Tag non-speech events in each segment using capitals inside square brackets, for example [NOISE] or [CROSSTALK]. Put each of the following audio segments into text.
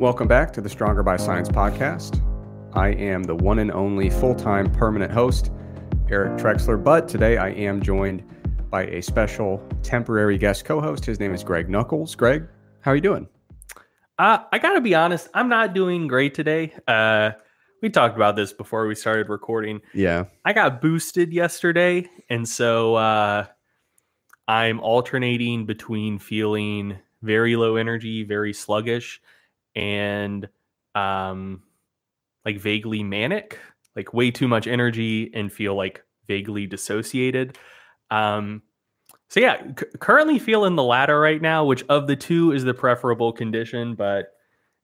Welcome back to the Stronger by Science podcast. I am the one and only full time permanent host, Eric Trexler, but today I am joined by a special temporary guest co host. His name is Greg Nuckols. Greg, how are you doing? Uh, I got to be honest, I'm not doing great today. Uh, we talked about this before we started recording. Yeah. I got boosted yesterday. And so uh, I'm alternating between feeling very low energy, very sluggish, and um, like vaguely manic, like way too much energy and feel like vaguely dissociated. Um, so yeah, c- currently feeling the latter right now, which of the two is the preferable condition, but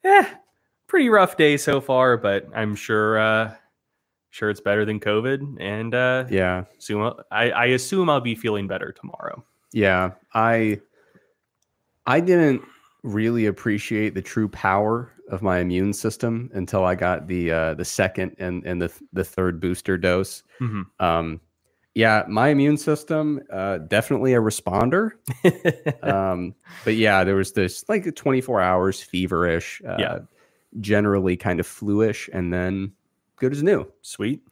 eh, pretty rough day so far, but I'm sure uh sure it's better than COVID and uh Yeah. I, I assume I'll be feeling better tomorrow. Yeah. I I didn't really appreciate the true power of my immune system until I got the uh the second and and the the third booster dose. Mhm. Um yeah, my immune system uh definitely a responder. [LAUGHS] um but yeah, there was this like 24 hours feverish, uh Yeah. generally kind of fluish and then good as new. Sweet.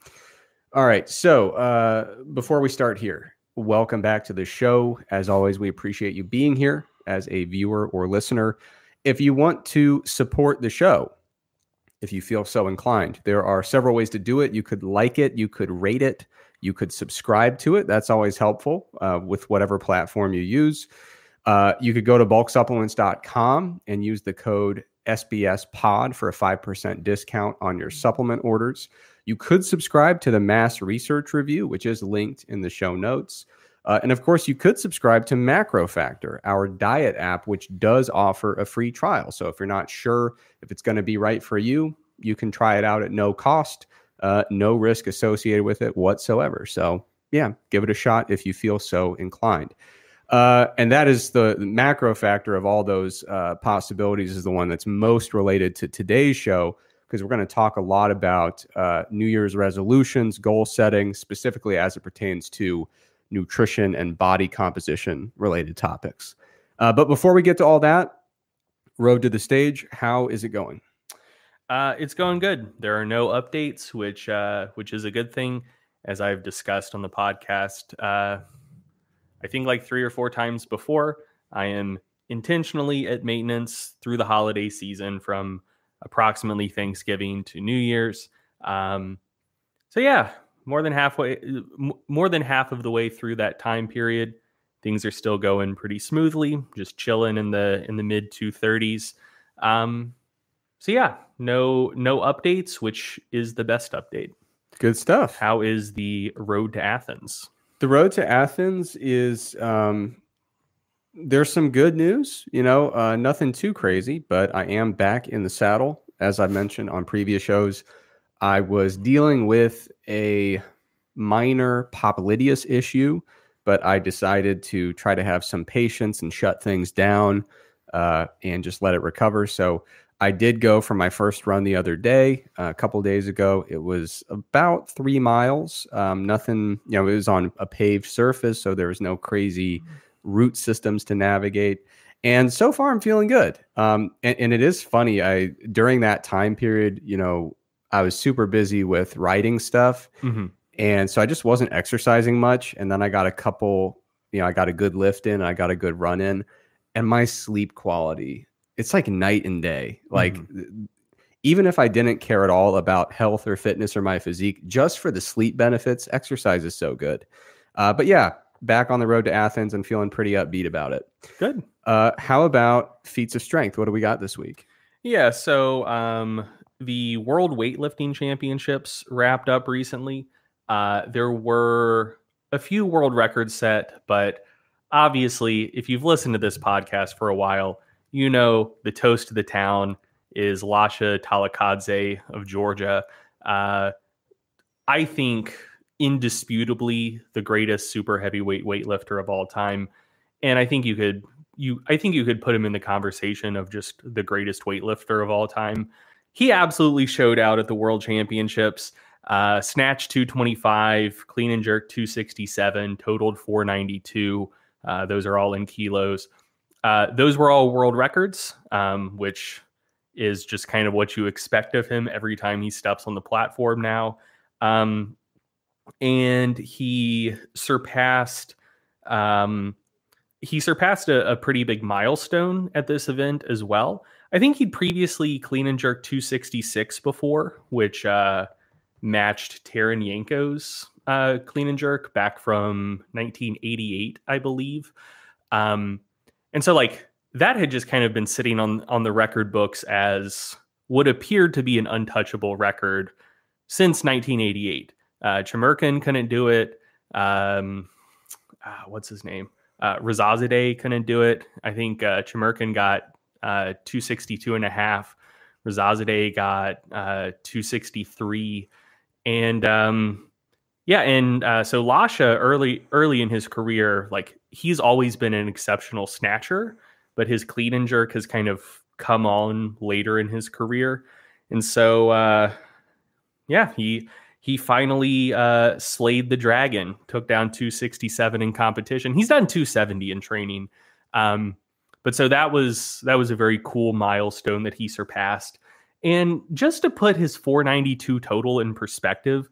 All right. So uh, before we start here, welcome back to the show. As always, we appreciate you being here as a viewer or listener. If you want to support the show, if you feel so inclined, there are several ways to do it. You could like it, you could rate it, you could subscribe to it. That's always helpful uh, with whatever platform you use. Uh, you could go to bulksupplements.com and use the code SBS pod for a 5% discount on your supplement orders. You could subscribe to the Mass Research Review, which is linked in the show notes. Uh, and of course, you could subscribe to MacroFactor, our diet app, which does offer a free trial. So if you're not sure if it's going to be right for you, you can try it out at no cost, uh, no risk associated with it whatsoever. So yeah, give it a shot if you feel so inclined. Uh, and that is the MacroFactor of all those uh, possibilities is the one that's most related to today's show because we're going to talk a lot about uh, New Year's resolutions, goal setting, specifically as it pertains to nutrition and body composition related topics. Uh, but before we get to all that, road to the stage, how is it going? Uh, it's going good. There are no updates, which uh, which is a good thing, as I've discussed on the podcast. Uh, I think like three or four times before. I am intentionally at maintenance through the holiday season from approximately Thanksgiving to New Year's. Um, so yeah, more than halfway, more than half of the way through that time period, things are still going pretty smoothly. Just chilling in the in the mid two thirties. Um, so yeah, no no updates, which is the best update. Good stuff. How is the road to Athens? The road to Athens is um, there's some good news. You know, uh, nothing too crazy, but I am back in the saddle. As I mentioned on previous shows, I was dealing with a minor popliteus issue, but I decided to try to have some patience and shut things down uh, and just let it recover. So I did go for my first run the other day, uh, a couple days ago. It was about three miles. Um, nothing, you know, it was on a paved surface, so there was no crazy route systems to navigate. And so far, I'm feeling good. Um, and, and it is funny. I during that time period, you know, I was super busy with writing stuff, Mm-hmm. and so I just wasn't exercising much. And then I got a couple, you know, I got a good lift in, I got a good run in, and my sleep quality, it's like night and day. Like even if I didn't care at all about health or fitness or my physique, just for the sleep benefits, exercise is so good. Uh, but yeah, back on the road to Athens and feeling pretty upbeat about it. Good. Uh, how about feats of strength? What do we got this week? Yeah. So um, the World Weightlifting Championships wrapped up recently. Uh, there were a few world records set, but obviously, if you've listened to this podcast for a while, you know the toast of the town is Lasha Talakhadze of Georgia. Uh, I think indisputably the greatest super heavyweight weightlifter of all time, and I think you could you I think you could put him in the conversation of just the greatest weightlifter of all time. He absolutely showed out at the World Championships. Uh, snatch 225, clean and jerk 267, totaled 492. Uh, those are all in kilos. Uh, those were all world records, um, which is just kind of what you expect of him every time he steps on the platform now. Um, and he surpassed um, he surpassed a, a, pretty big milestone at this event as well. I think he'd previously clean and jerk 266 before, which uh, matched Taranchenko's Yanko's uh, clean and jerk back from 1988, I believe. Um, and so, like that had just kind of been sitting on on the record books as what appeared to be an untouchable record since 1988. Uh, couldn't do it. Um, uh, what's his name? Uh, Rezazadeh couldn't do it. I think uh, got uh, 262 and a half. Rezazadeh got uh, 263. And um, yeah, and uh, so Lasha early early in his career, like he's always been an exceptional snatcher, but his clean and jerk has kind of come on later in his career. And so uh, yeah, he he finally uh, slayed the dragon, took down 267 in competition. He's done 270 in training. Um, but so that was that was a very cool milestone that he surpassed. And just to put his 492 total in perspective,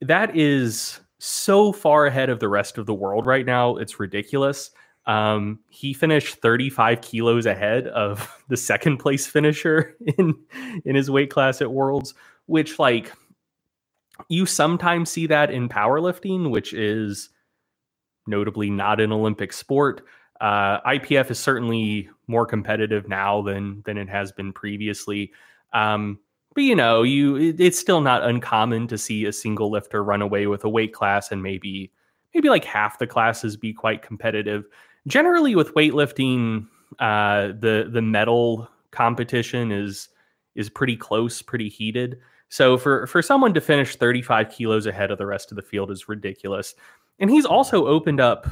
that is so far ahead of the rest of the world right now. It's ridiculous. Um, he finished 35 kilos ahead of [LAUGHS] the second place finisher [LAUGHS] in in his weight class at Worlds, which like you sometimes see that in powerlifting, which is notably not an Olympic sport. Uh, IPF is certainly more competitive now than than it has been previously. Um, but you know, you it, it's still not uncommon to see a single lifter run away with a weight class and maybe maybe like half the classes be quite competitive. Generally, with weightlifting, uh, the the medal competition is is pretty close, pretty heated. So for for someone to finish 35 kilos ahead of the rest of the field is ridiculous. And he's also opened up,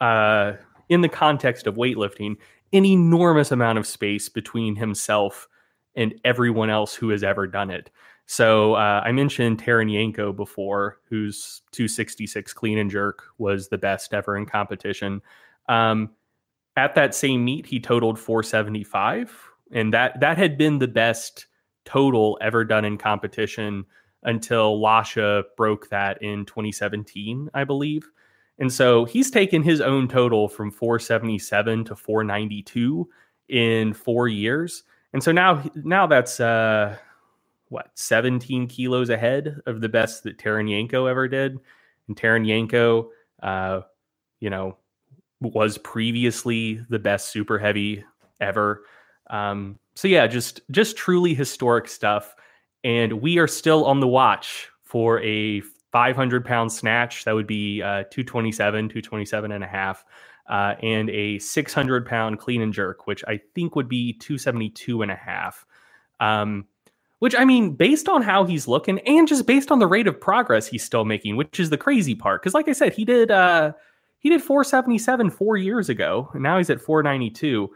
uh, in the context of weightlifting, an enormous amount of space between himself and everyone else who has ever done it. So uh, I mentioned Taranchenko before, whose 266 clean and jerk was the best ever in competition. Um, at that same meet, he totaled 475, and that that had been the best total ever done in competition until Lasha broke that in 2017, I believe. And so he's taken his own total from 477 to 492 in four years. And so now, now that's uh, what 17 kilos ahead of the best that Taranchenko ever did. And Taranchenko, uh, you know, was previously the best super heavy ever. Um, so yeah, just just truly historic stuff. And we are still on the watch for a 500 pound snatch. That would be uh, 227, 227 and a half. Uh, and a 600 pound clean and jerk, which I think would be 272 and a half. Um, which I mean, based on how he's looking and just based on the rate of progress he's still making, which is the crazy part. Because, like I said, he did uh, he did 477 four years ago, and now he's at 492.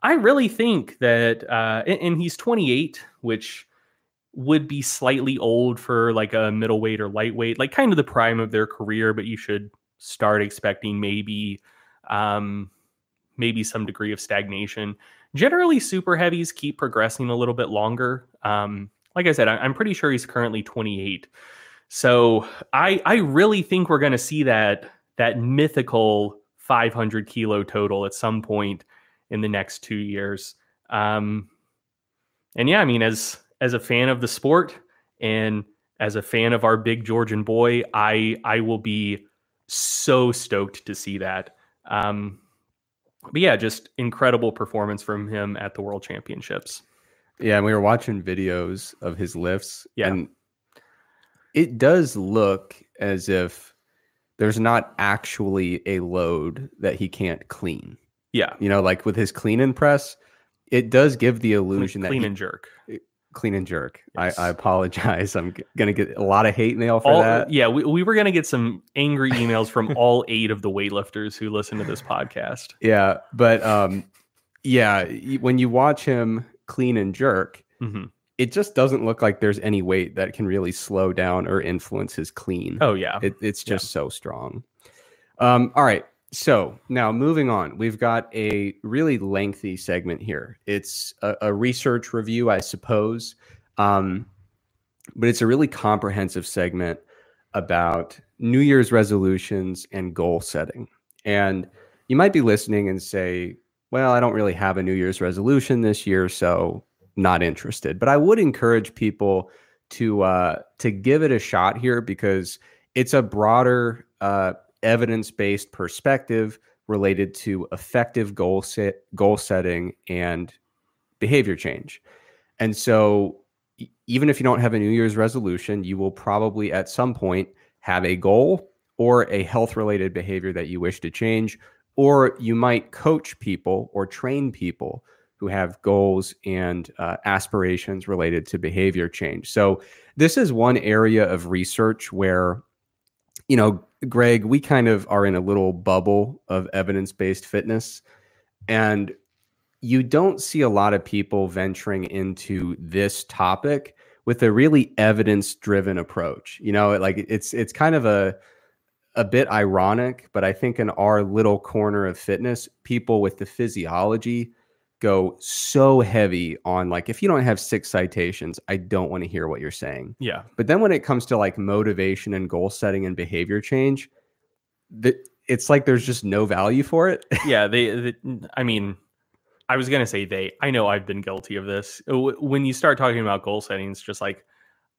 I really think that, uh, and, and he's 28, which would be slightly old for like a middleweight or lightweight, like kind of the prime of their career, but you should start expecting maybe um maybe some degree of stagnation. Generally super heavies keep progressing a little bit longer. Um like I said, I, I'm pretty sure he's currently 28. So I I really think we're going to see that that mythical 500 kilo total at some point in the next two years. Um, and yeah, I mean, as as a fan of the sport and as a fan of our big Georgian boy, I I will be so stoked to see that. Um, but yeah, just incredible performance from him at the World Championships. Yeah, and we were watching videos of his lifts. Yeah. And it does look as if there's not actually a load that he can't clean. Yeah. You know, like with his clean and press, it does give the illusion clean that clean and jerk. Clean and jerk. Yes. I, I apologize. I'm g- gonna get a lot of hate mail for All, that. yeah, we, we were gonna get some angry emails from [LAUGHS] all eight of the weightlifters who listen to this podcast. Yeah, but um, yeah, when you watch him clean and jerk, Mhm. it just doesn't look like there's any weight that can really slow down or influence his clean. Oh yeah, It, it's just so strong. Um, all right. So now moving on, we've got a really lengthy segment here. It's a, a research review, I suppose, um, but it's a really comprehensive segment about New Year's resolutions and goal setting. And you might be listening and say, well, I don't really have a New Year's resolution this year, so not interested. But I would encourage people to uh, to give it a shot here because it's a broader uh, evidence based perspective related to effective goal set goal setting and behavior change. And so even if you don't have a New Year's resolution, you will probably at some point have a goal or a health related behavior that you wish to change, or you might coach people or train people who have goals and uh, aspirations related to behavior change. So, this is one area of research where, you know, Greg, we kind of are in a little bubble of evidence based fitness. And you don't see a lot of people venturing into this topic with a really evidence driven approach. You know, like it's it's kind of a a bit ironic, but I think in our little corner of fitness, people with the physiology go so heavy on like if you don't have six citations i don't want to hear what you're saying. Yeah. But then when it comes to like motivation and goal setting and behavior change that it's like there's just no value for it. [LAUGHS] Yeah they, they i mean i was gonna say they i know i've been guilty of this. When you start talking about goal setting it's just like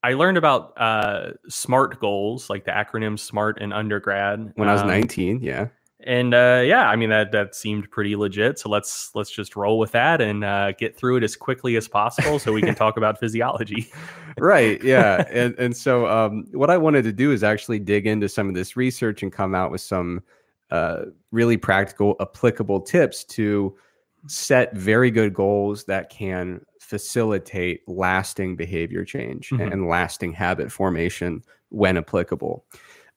i learned about uh smart goals like the acronym smart in undergrad when i was um, 19 yeah and uh, yeah, I mean that that seemed pretty legit. So let's let's just roll with that and uh, get through it as quickly as possible, so we can talk about physiology. [LAUGHS] right. Yeah. And and so um, what I wanted to do is actually dig into some of this research and come out with some uh, really practical, applicable tips to set very good goals that can facilitate lasting behavior change mm-hmm. and lasting habit formation when applicable.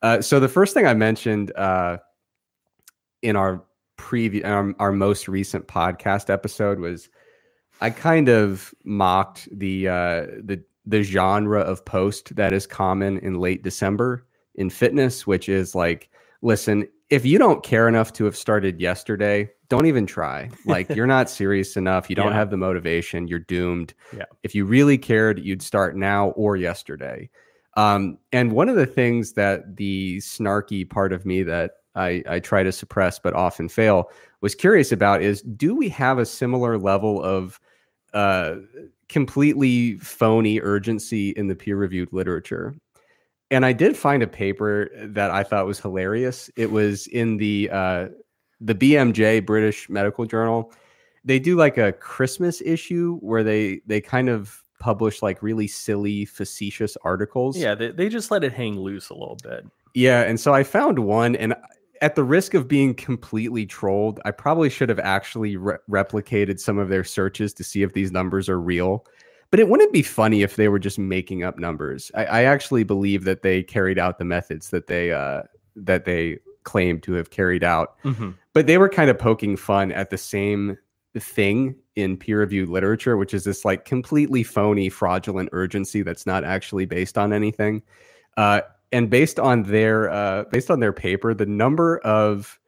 Uh, so the first thing I mentioned uh, in our previous our, our most recent podcast episode was I kind of mocked the uh, the the genre of post that is common in late December in fitness, which is like, listen, if you don't care enough to have started yesterday, don't even try. Like you're not serious enough. You don't yeah. have the motivation. You're doomed. Yeah. If you really cared, you'd start now or yesterday. Um, and one of the things that the snarky part of me that I, I try to suppress but often fail was curious about is do we have a similar level of uh, completely phony urgency in the peer reviewed literature? And I did find a paper that I thought was hilarious. It was in the uh, the BMJ British Medical Journal. They do like a Christmas issue where they they kind of publish like really silly, facetious articles. Yeah, they, they just let it hang loose a little bit. Yeah, and so I found one, and at the risk of being completely trolled, I probably should have actually re- replicated some of their searches to see if these numbers are real. But it wouldn't be funny if they were just making up numbers. I, I actually believe that they carried out the methods that they uh, that they claimed to have carried out. Mm-hmm. But they were kind of poking fun at the same thing in peer-reviewed literature, which is this like completely phony, fraudulent urgency that's not actually based on anything. Uh, and based on their uh, based on their paper, the number of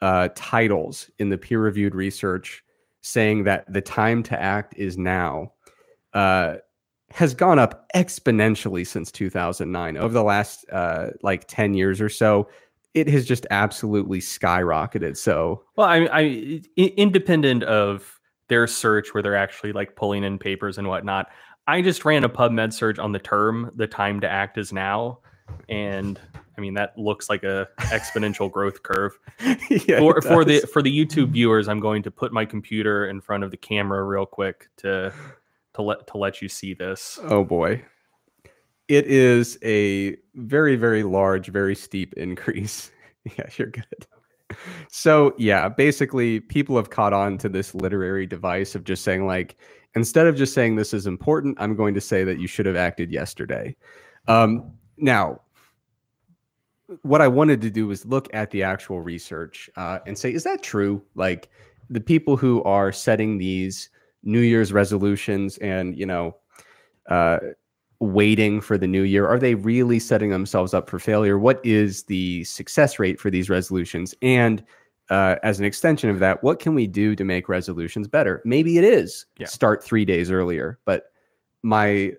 uh, titles in the peer reviewed research saying that the time to act is now uh, has gone up exponentially since 2009. Over the last uh, like 10 years or so, it has just absolutely skyrocketed. So, well, I, I independent of their search where they're actually like pulling in papers and whatnot. I just ran a PubMed search on the term "the time to act is now," and I mean that looks like a exponential growth curve. [LAUGHS] yeah, for, for the for the YouTube viewers, I'm going to put my computer in front of the camera real quick to to let to let you see this. Oh boy. It is a very very large, very steep increase. [LAUGHS] yeah, you're good. So, yeah, basically people have caught on to this literary device of just saying like instead of just saying this is important, I'm going to say that you should have acted yesterday. Um, now, what I wanted to do was look at the actual research uh, and say, is that true? Like the people who are setting these New Year's resolutions and, you know, uh, waiting for the new year? Are they really setting themselves up for failure? What is the success rate for these resolutions? And uh, as an extension of that, what can we do to make resolutions better? Maybe it is yeah. start three days earlier, but my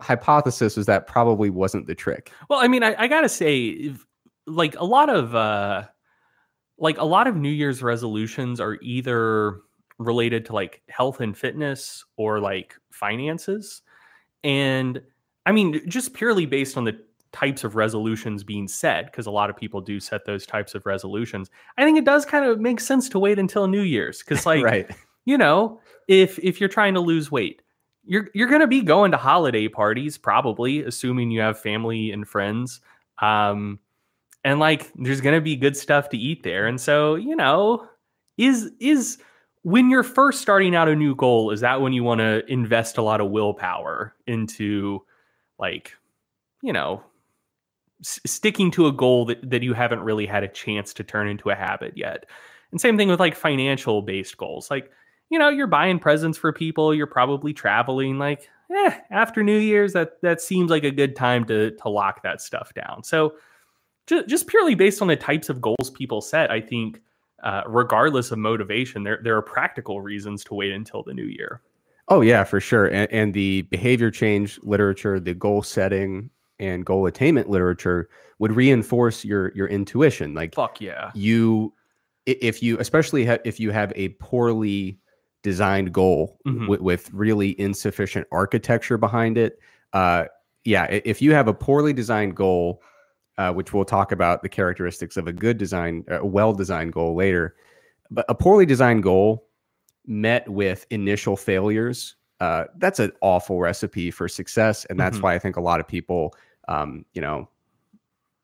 hypothesis is that probably wasn't the trick. Well, I mean, I, I gotta say, like a lot of uh, like a lot of New Year's resolutions are either related to like health and fitness or like finances, and I mean, just purely based on the types of resolutions being set, because a lot of people do set those types of resolutions. I think it does kind of make sense to wait until New Year's, because [LAUGHS] like, right. you know, if if you're trying to lose weight, you're you're gonna be going to holiday parties, probably, assuming you have family and friends. Um, and like, there's gonna be good stuff to eat there, and so you know, is is when you're first starting out a new goal, is that when you want to invest a lot of willpower into like you know s- sticking to a goal that, that you haven't really had a chance to turn into a habit yet and same thing with like financial based goals like you know you're buying presents for people you're probably traveling like eh, after new year's that that seems like a good time to to lock that stuff down so just, just purely based on the types of goals people set i think uh, regardless of motivation there there are practical reasons to wait until the new year Oh yeah, for sure. And, and, the behavior change literature, the goal setting and goal attainment literature would reinforce your your intuition. Like fuck yeah, you if you especially ha- if you have a poorly designed goal mm-hmm. w- with really insufficient architecture behind it. Uh, yeah, if you have a poorly designed goal, uh, which we'll talk about the characteristics of a good design, a well designed goal later, but a poorly designed goal met with initial failures, uh, that's an awful recipe for success. And that's mm-hmm. why I think a lot of people, um, you know,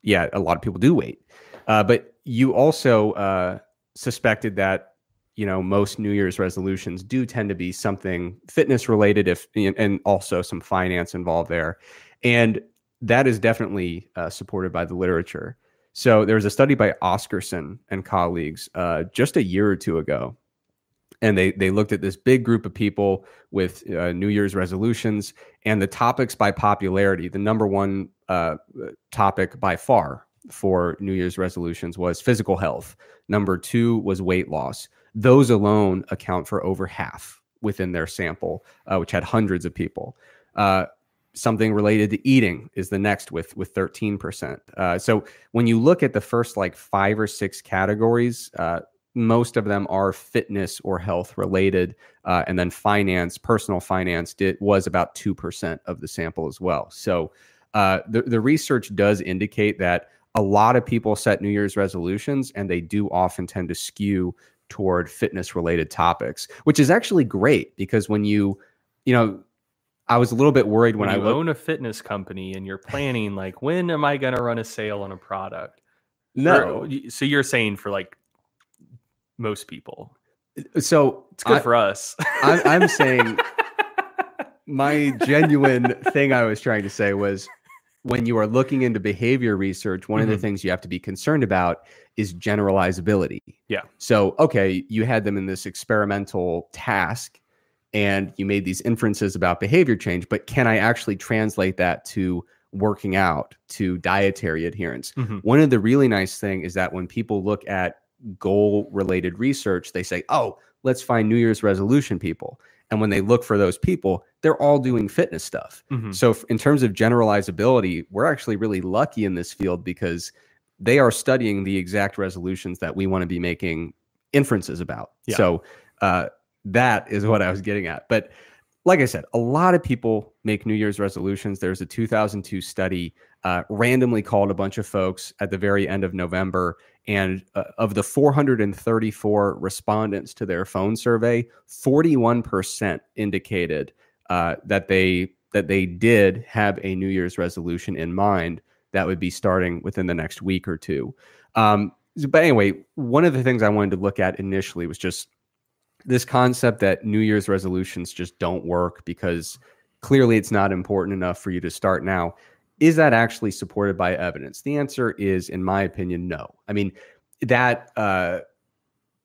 yeah, a lot of people do wait. Uh, but you also uh, suspected that you know most New Year's resolutions do tend to be something fitness related, if and also some finance involved there, and that is definitely uh, supported by the literature. So there was a study by Oscarsson and colleagues uh, just a year or two ago and they they looked at this big group of people with uh, New Year's resolutions and the topics by popularity. The number one uh, topic by far for New Year's resolutions was physical health. Number two was weight loss. Those alone account for over half within their sample, uh, which had hundreds of people. Uh, something related to eating is the next with with 13%. Uh, so when you look at the first like five or six categories, uh, most of them are fitness or health related uh, and then finance personal finance did, was about 2% of the sample as well so uh, the, the research does indicate that a lot of people set new year's resolutions and they do often tend to skew toward fitness related topics which is actually great because when you you know I was a little bit worried when, when I looked... own a fitness company and you're planning like when am I going to run a sale on a product? No. Oh, so you're saying for like most people. Uh, so it's good I, for us. I, I'm saying [LAUGHS] my genuine thing I was trying to say was when you are looking into behavior research, one mm-hmm. of the mm-hmm. things you have to be concerned about is generalizability. Yeah. So, okay, you had them in this experimental task and you made these inferences about behavior change, but can I actually translate that to working out, to dietary adherence? Mm-hmm. One of the really nice thing is that when people look at goal related research, they say, oh, let's find New Year's resolution people. And when they look for those people, they're all doing fitness stuff. Mm-hmm. So, in terms of generalizability, we're actually really lucky in this field because they are studying the exact resolutions that we want to be making inferences about. Yeah. So, uh, that is what I was getting at. But like I said, a lot of people make New Year's resolutions. There's a 2002 study uh, randomly called a bunch of folks at the very end of November and uh, of the 434 respondents to their phone survey, 41% indicated uh, that they that they did have a New Year's resolution in mind that would be starting within the next week or two. Um, but anyway, one of the things I wanted to look at initially was just this concept that New Year's resolutions just don't work because clearly it's not important enough for you to start now is that actually supported by evidence? The answer is, in my opinion, no. I mean, that uh,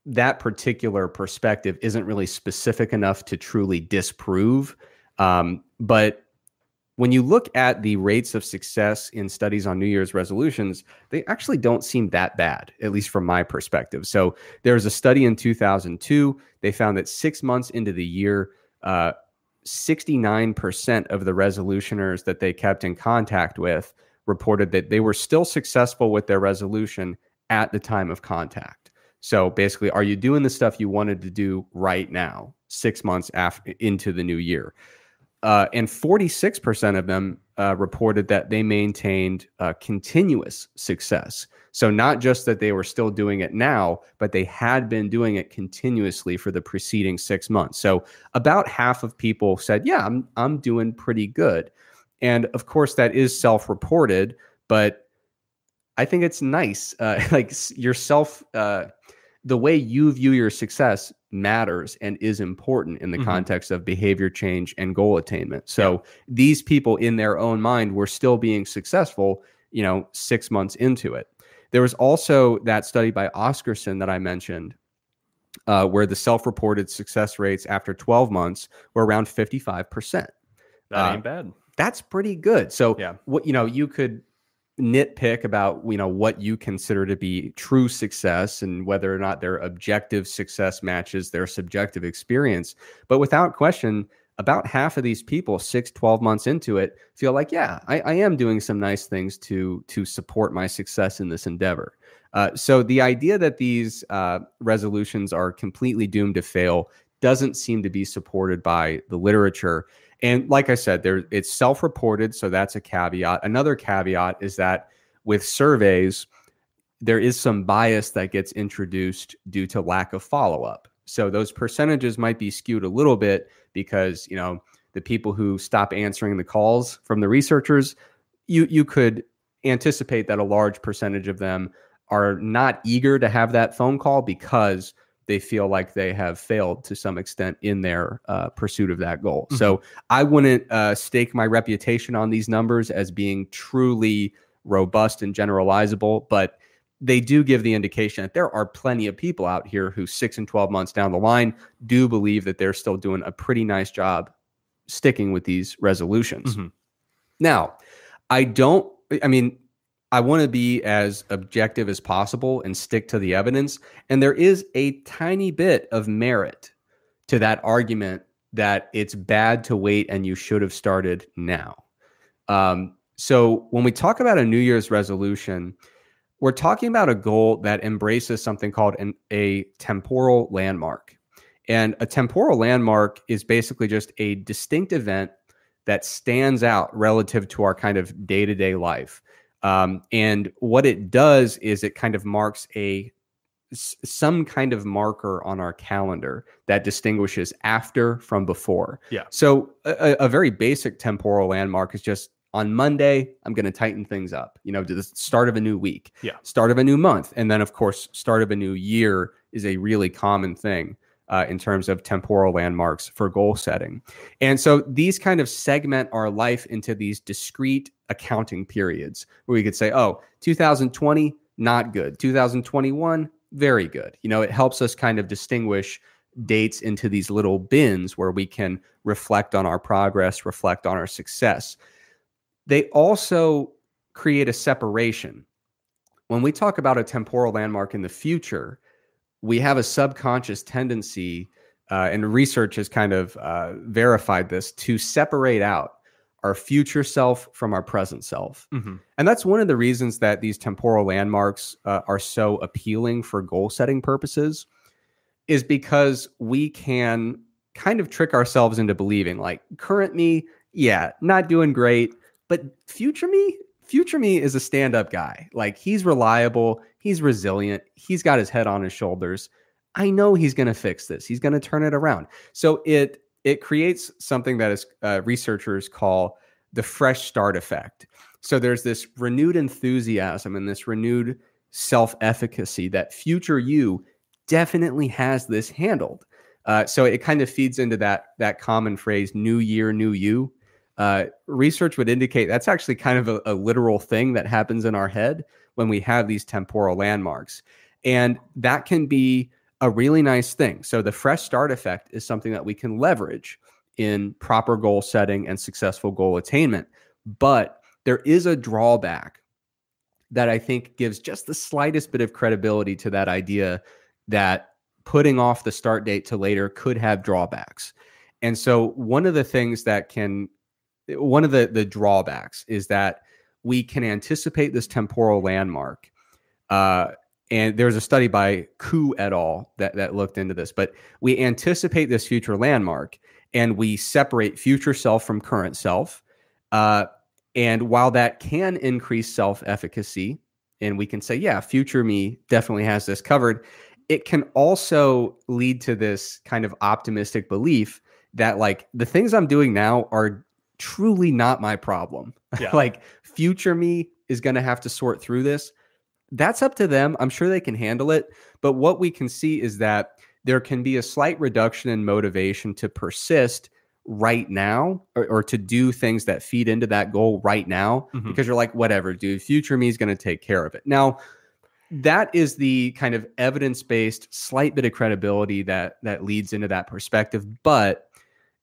that particular perspective isn't really specific enough to truly disprove. Um, but when you look at the rates of success in studies on New Year's resolutions, they actually don't seem that bad, at least from my perspective. So there was a study in 2002. They found that six months into the year, uh, 69% of the resolutioners that they kept in contact with reported that they were still successful with their resolution at the time of contact. So basically, are you doing the stuff you wanted to do right now, six months after into the new year? Uh, and 46% of them uh, reported that they maintained uh, continuous success. So, not just that they were still doing it now, but they had been doing it continuously for the preceding six months. So, about half of people said, Yeah, I'm, I'm doing pretty good. And of course, that is self reported, but I think it's nice. Uh, [LAUGHS] like your self, uh, the way you view your success matters and is important in the mm-hmm. context of behavior change and goal attainment. So yeah. these people in their own mind were still being successful, you know, 6 months into it. There was also that study by Oscarsson that I mentioned uh, where the self-reported success rates after 12 months were around 55%. That ain't uh, bad. That's pretty good. So yeah. what you know, you could nitpick about you know what you consider to be true success and whether or not their objective success matches their subjective experience. But without question about half of these people six 12 months into it feel like yeah i, I am doing some nice things to to support my success in this endeavor. Uh, so the idea that these uh, resolutions are completely doomed to fail doesn't seem to be supported by the literature and like I said, there it's self-reported, so that's a caveat. Another caveat is that with surveys, there is some bias that gets introduced due to lack of follow-up. So those percentages might be skewed a little bit because, you know, the people who stop answering the calls from the researchers, you you could anticipate that a large percentage of them are not eager to have that phone call because they feel like they have failed to some extent in their uh, pursuit of that goal. Mm-hmm. So I wouldn't uh, stake my reputation on these numbers as being truly robust and generalizable, but they do give the indication that there are plenty of people out here who six and 12 months down the line do believe that they're still doing a pretty nice job sticking with these resolutions. Mm-hmm. Now, I don't, I mean, I want to be as objective as possible and stick to the evidence. And there is a tiny bit of merit to that argument that it's bad to wait and you should have started now. Um, so when we talk about a New Year's resolution, we're talking about a goal that embraces something called an, a temporal landmark. And a temporal landmark is basically just a distinct event that stands out relative to our kind of day to day life. Um, and what it does is it kind of marks a some kind of marker on our calendar that distinguishes after from before. Yeah. So a, a very basic temporal landmark is just on Monday, I'm going to tighten things up, you know, to the start of a new week, yeah. start of a new month. And then, of course, start of a new year is a really common thing uh, in terms of temporal landmarks for goal setting. And so these kind of segment our life into these discrete accounting periods where we could say, oh, 2020, not good. 2021, very good. You know, it helps us kind of distinguish dates into these little bins where we can reflect on our progress, reflect on our success. They also create a separation. When we talk about a temporal landmark in the future, we have a subconscious tendency, uh, and research has kind of uh, verified this, to separate out our future self from our present self. Mm-hmm. And that's one of the reasons that these temporal landmarks uh, are so appealing for goal setting purposes, is because we can kind of trick ourselves into believing like current me, yeah, not doing great, but future me, future me is a stand up guy. Like he's reliable, he's resilient, he's got his head on his shoulders. I know he's going to fix this. He's going to turn it around. So it it creates something that is uh, researchers call the fresh start effect. So there's this renewed enthusiasm and this renewed self-efficacy that future you definitely has this handled. Uh, so it kind of feeds into that that common phrase "new year, new you." Uh, research would indicate that's actually kind of a, a literal thing that happens in our head when we have these temporal landmarks, and that can be a really nice thing. So the fresh start effect is something that we can leverage in proper goal setting and successful goal attainment. But there is a drawback that I think gives just the slightest bit of credibility to that idea that putting off the start date to later could have drawbacks. And so one of the things that can one of the the drawbacks is that we can anticipate this temporal landmark. Uh, and there's a study by Koo et al. that that looked into this, but we anticipate this future landmark and we separate future self from current self. Uh, and while that can increase self efficacy, and we can say, yeah, future me definitely has this covered, it can also lead to this kind of optimistic belief that, like, the things I'm doing now are truly not my problem. Yeah. [LAUGHS] like, future me is going to have to sort through this. That's up to them. I'm sure they can handle it. But what we can see is that there can be a slight reduction in motivation to persist right now or, or, to do things that feed into that goal right now mm-hmm. because you're like whatever dude future me is going to take care of it now that is the kind of evidence-based slight bit of credibility that that leads into that perspective but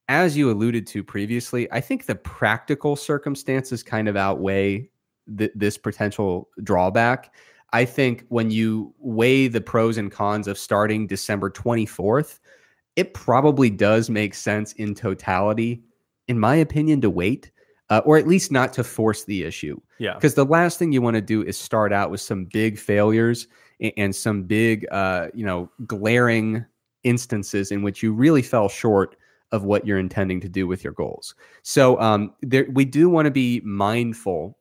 as you alluded to previously i think the practical circumstances kind of outweigh th- this potential drawback i think when you weigh the pros and cons of starting december 24th it probably does make sense in totality, in my opinion, to wait. Uh, or at least not to force the issue. Yeah. Because the last thing you want to do is start out with some big failures and, and some big, uh, you know, glaring instances in which you really fell short of what you're intending to do with your goals. So um, there, we do want to be mindful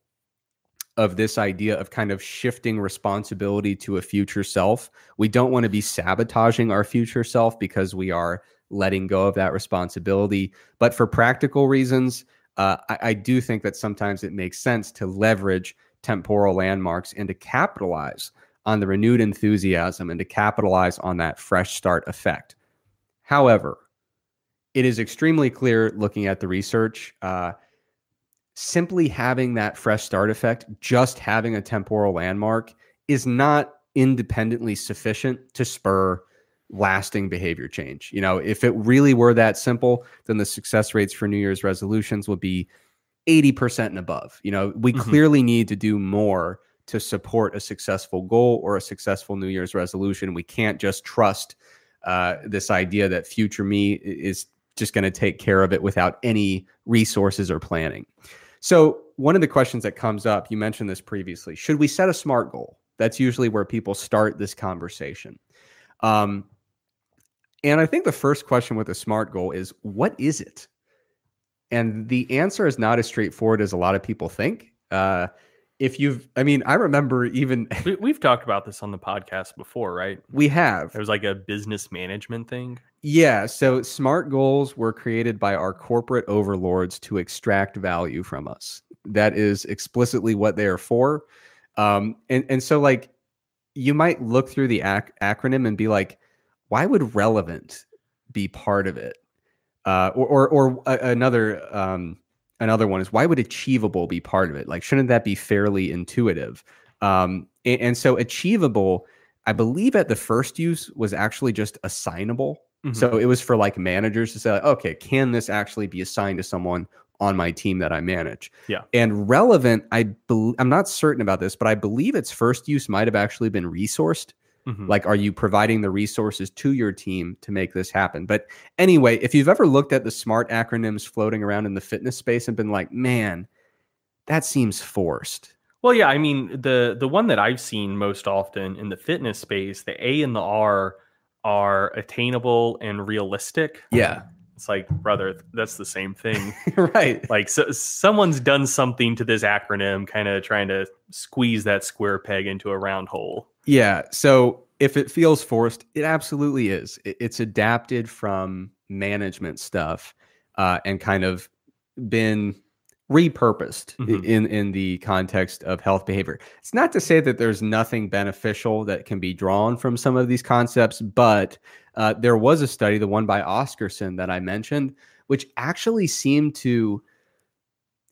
of this idea of kind of shifting responsibility to a future self. We don't want to be sabotaging our future self because we are letting go of that responsibility. But for practical reasons, uh, I, I do think that sometimes it makes sense to leverage temporal landmarks and to capitalize on the renewed enthusiasm and to capitalize on that fresh start effect. However, it is extremely clear looking at the research. Uh, simply having that fresh start effect, just having a temporal landmark is not independently sufficient to spur lasting behavior change. You know, if it really were that simple, then the success rates for New Year's resolutions would be 80% and above. You know, we mm-hmm. clearly need to do more to support a successful goal or a successful New Year's resolution. We can't just trust uh, this idea that future me is just going to take care of it without any resources or planning. So, one of the questions that comes up, you mentioned this previously, should we set a SMART goal? That's usually where people start this conversation. Um, and I think the first question with a SMART goal is what is it? And the answer is not as straightforward as a lot of people think. Uh, if you've, I mean, I remember even we, have talked about this on the podcast before, right? We have. it was like a business management thing. Yeah. So smart goals were created by our corporate overlords to extract value from us. That is explicitly what they are for. Um, and, and so, like, you might look through the ac- acronym and be like, why would relevant be part of it? Uh, or, or, or another, um, another one is why would achievable be part of it? Like, shouldn't that be fairly intuitive? Um, and, and so achievable, I believe at the first use was actually just assignable Mm-hmm. So it was for like managers to say, like, okay, can this actually be assigned to someone on my team that I manage? Yeah. And relevant, I be- I'm not certain about this, but I believe its first use might have actually been resourced. Mm-hmm. Like, are you providing the resources to your team to make this happen? But anyway, if you've ever looked at the smart acronyms floating around in the fitness space and been like, man, that seems forced. Well, yeah, I mean the the one that I've seen most often in the fitness space, the A and the R are attainable and realistic. Yeah. It's like, brother, that's the same thing. [LAUGHS] right. Like, so, someone's done something to this acronym, kind of trying to squeeze that square peg into a round hole. Yeah. So if it feels forced, it absolutely is. it's adapted from management stuff uh, and kind of been repurposed mm-hmm. in in the context of health behavior. It's not to say that there's nothing beneficial that can be drawn from some of these concepts, but uh, there was a study, the one by Oscarsson that I mentioned, which actually seemed to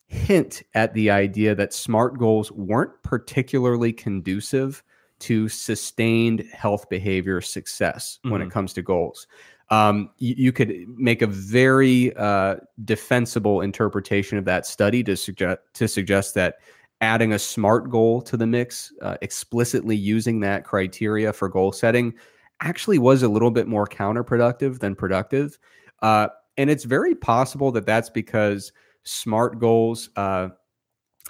hint at the idea that SMART goals weren't particularly conducive to sustained health behavior success mm-hmm. when it mm-hmm. comes to goals. Um, you, you, could make a very uh, defensible interpretation of that study to suggest to suggest that adding a smart goal to the mix, uh, explicitly using that criteria for goal setting, actually was a little bit more counterproductive than productive. Uh, and it's very possible that that's because smart goals uh,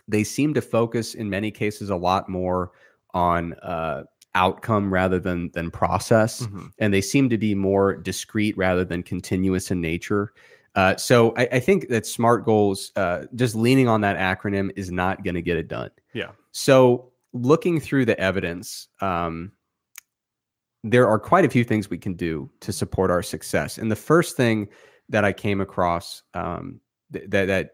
they seem to focus in many cases a lot more on uh, outcome rather than than process, mm-hmm. and they seem to be more discrete rather than continuous in nature. Uh, so I, I, think that SMART goals, uh, just leaning on that acronym, is not going to get it done. Yeah. So looking through the evidence, um, there are quite a few things we can do to support our success. And the first thing that I came across um, th- that that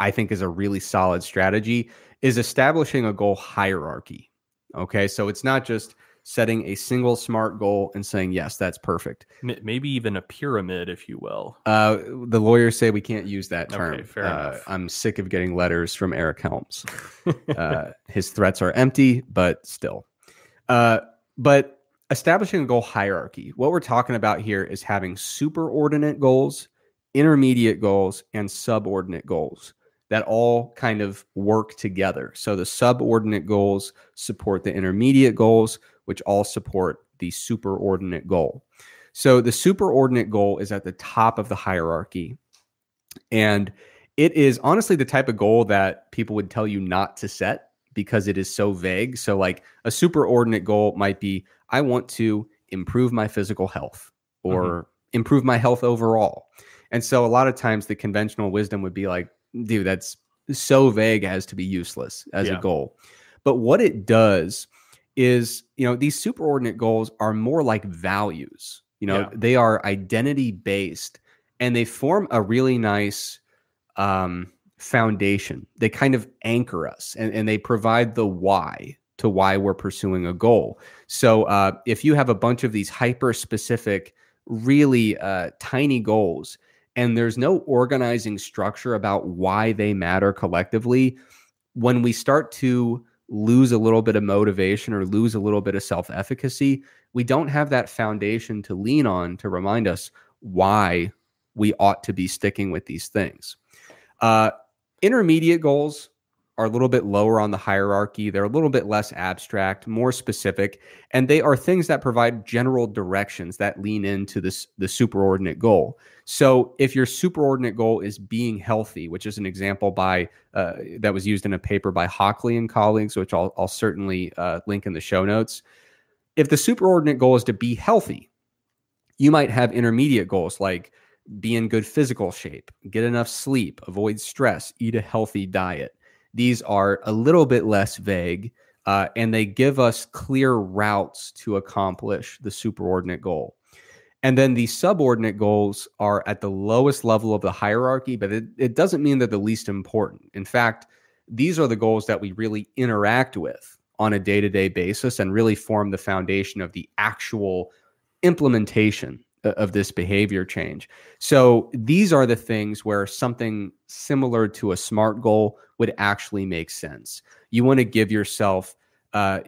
I think is a really solid strategy is establishing a goal hierarchy. Okay, so it's not just setting a single smart goal and saying yes that's perfect. Maybe even a pyramid if you will. Uh, the lawyers say we can't use that term. okay, fair uh, enough. i'm sick of getting letters from eric helms. [LAUGHS] Uh, his threats are empty but still. Uh, but establishing a goal hierarchy what we're talking about here is having superordinate goals intermediate goals and subordinate goals that all kind of work together. So the subordinate goals support the intermediate goals, which all support the superordinate goal. So the superordinate goal is at the top of the hierarchy. And it is honestly the type of goal that people would tell you not to set because it is so vague. So, like a superordinate goal might be I want to improve my physical health or mm-hmm. improve my health overall. And so, a lot of times, the conventional wisdom would be like, dude, that's so vague as to be useless as yeah. a goal. But what it does is, you know, these superordinate goals are more like values. You know, yeah. they are identity based and they form a really nice um, foundation. They kind of anchor us and, and they provide the why to why we're pursuing a goal. So uh, if you have a bunch of these hyper specific, really uh, tiny goals, and there's no organizing structure about why they matter collectively, when we start to lose a little bit of motivation or lose a little bit of self efficacy, we don't have that foundation to lean on to remind us why we ought to be sticking with these things. Uh, intermediate goals are a little bit lower on the hierarchy. They're a little bit less abstract, more specific, and they are things that provide general directions that lean into this the superordinate goal. So, if your superordinate goal is being healthy, which is an example by uh, that was used in a paper by Höchli and colleagues, which I'll, I'll certainly uh, link in the show notes. If the superordinate goal is to be healthy, you might have intermediate goals like be in good physical shape, get enough sleep, avoid stress, eat a healthy diet these are a little bit less vague uh, and they give us clear routes to accomplish the superordinate goal. And then the subordinate goals are at the lowest level of the hierarchy, but it, it doesn't mean they're the least important. In fact, these are the goals that we really interact with on a day to day basis and really form the foundation of the actual implementation of this behavior change. So these are the things where something similar to a SMART goal would actually make sense. You want to give yourself uh,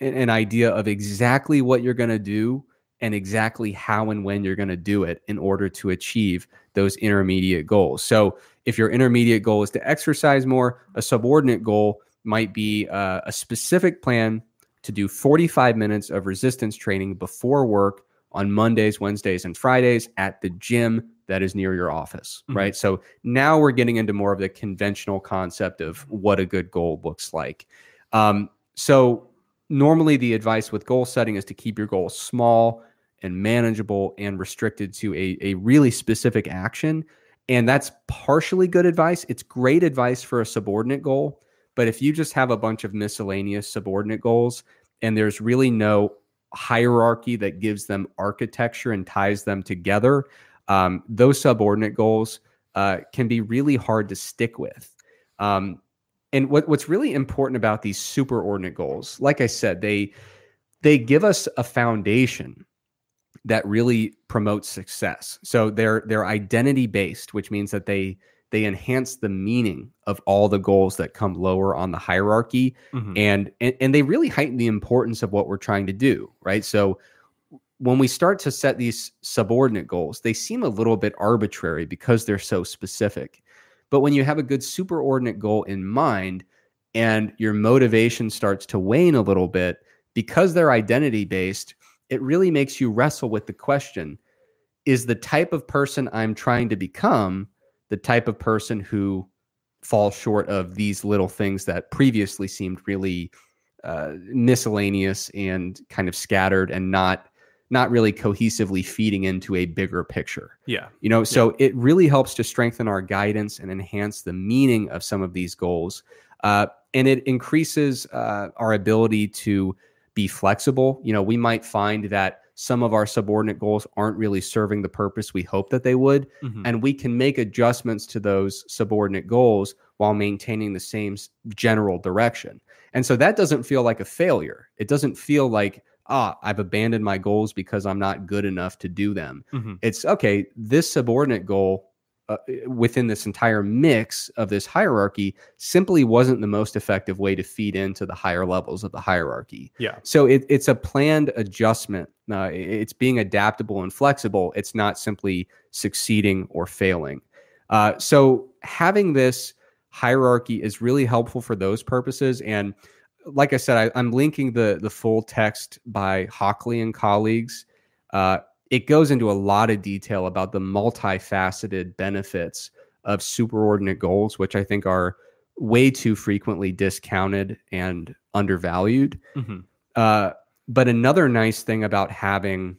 an idea of exactly what you're going to do and exactly how and when you're going to do it in order to achieve those intermediate goals. So if your intermediate goal is to exercise more, a subordinate goal might be uh, a specific plan to do 45 minutes of resistance training before work on Mondays, Wednesdays, and Fridays at the gym that is near your office, mm-hmm. right? So now we're getting into more of the conventional concept of what a good goal looks like. Um, so normally the advice with goal setting is to keep your goals small and manageable and restricted to a, a really specific action. And that's partially good advice. It's great advice for a subordinate goal. But if you just have a bunch of miscellaneous subordinate goals and there's really no hierarchy that gives them architecture and ties them together, um, those subordinate goals uh, can be really hard to stick with. Um, and what, what's really important about these superordinate goals, like I said, they they give us a foundation that really promotes success. So they're they're identity based, which means that they they enhance the meaning of all the goals that come lower on the hierarchy mm-hmm. and, and and they really heighten the importance of what we're trying to do right so when we start to set these subordinate goals, they seem a little bit arbitrary because they're so specific. But when you have a good superordinate goal in mind and your motivation starts to wane a little bit because they're identity based, it really makes you wrestle with the question is the type of person I'm trying to become the type of person who falls short of these little things that previously seemed really uh, miscellaneous and kind of scattered and not not really cohesively feeding into a bigger picture. Yeah. You know, so yeah. it really helps to strengthen our guidance and enhance the meaning of some of these goals. Uh, and it increases uh, our ability to be flexible. You know, we might find that some of our subordinate goals aren't really serving the purpose we hope that they would. Mm-hmm. And we can make adjustments to those subordinate goals while maintaining the same general direction. And so that doesn't feel like a failure. It doesn't feel like, ah, I've abandoned my goals because I'm not good enough to do them. Mm-hmm. It's okay, this subordinate goal uh, within this entire mix of this hierarchy simply wasn't the most effective way to feed into the higher levels of the hierarchy. Yeah. So it, it's a planned adjustment. Uh, it's being adaptable and flexible. It's not simply succeeding or failing. Uh, so having this hierarchy is really helpful for those purposes. And like I said, I, am linking the the full text by Höchli and colleagues. Uh, it goes into a lot of detail about the multifaceted benefits of superordinate goals, which I think are way too frequently discounted and undervalued. Mm-hmm. Uh, but another nice thing about having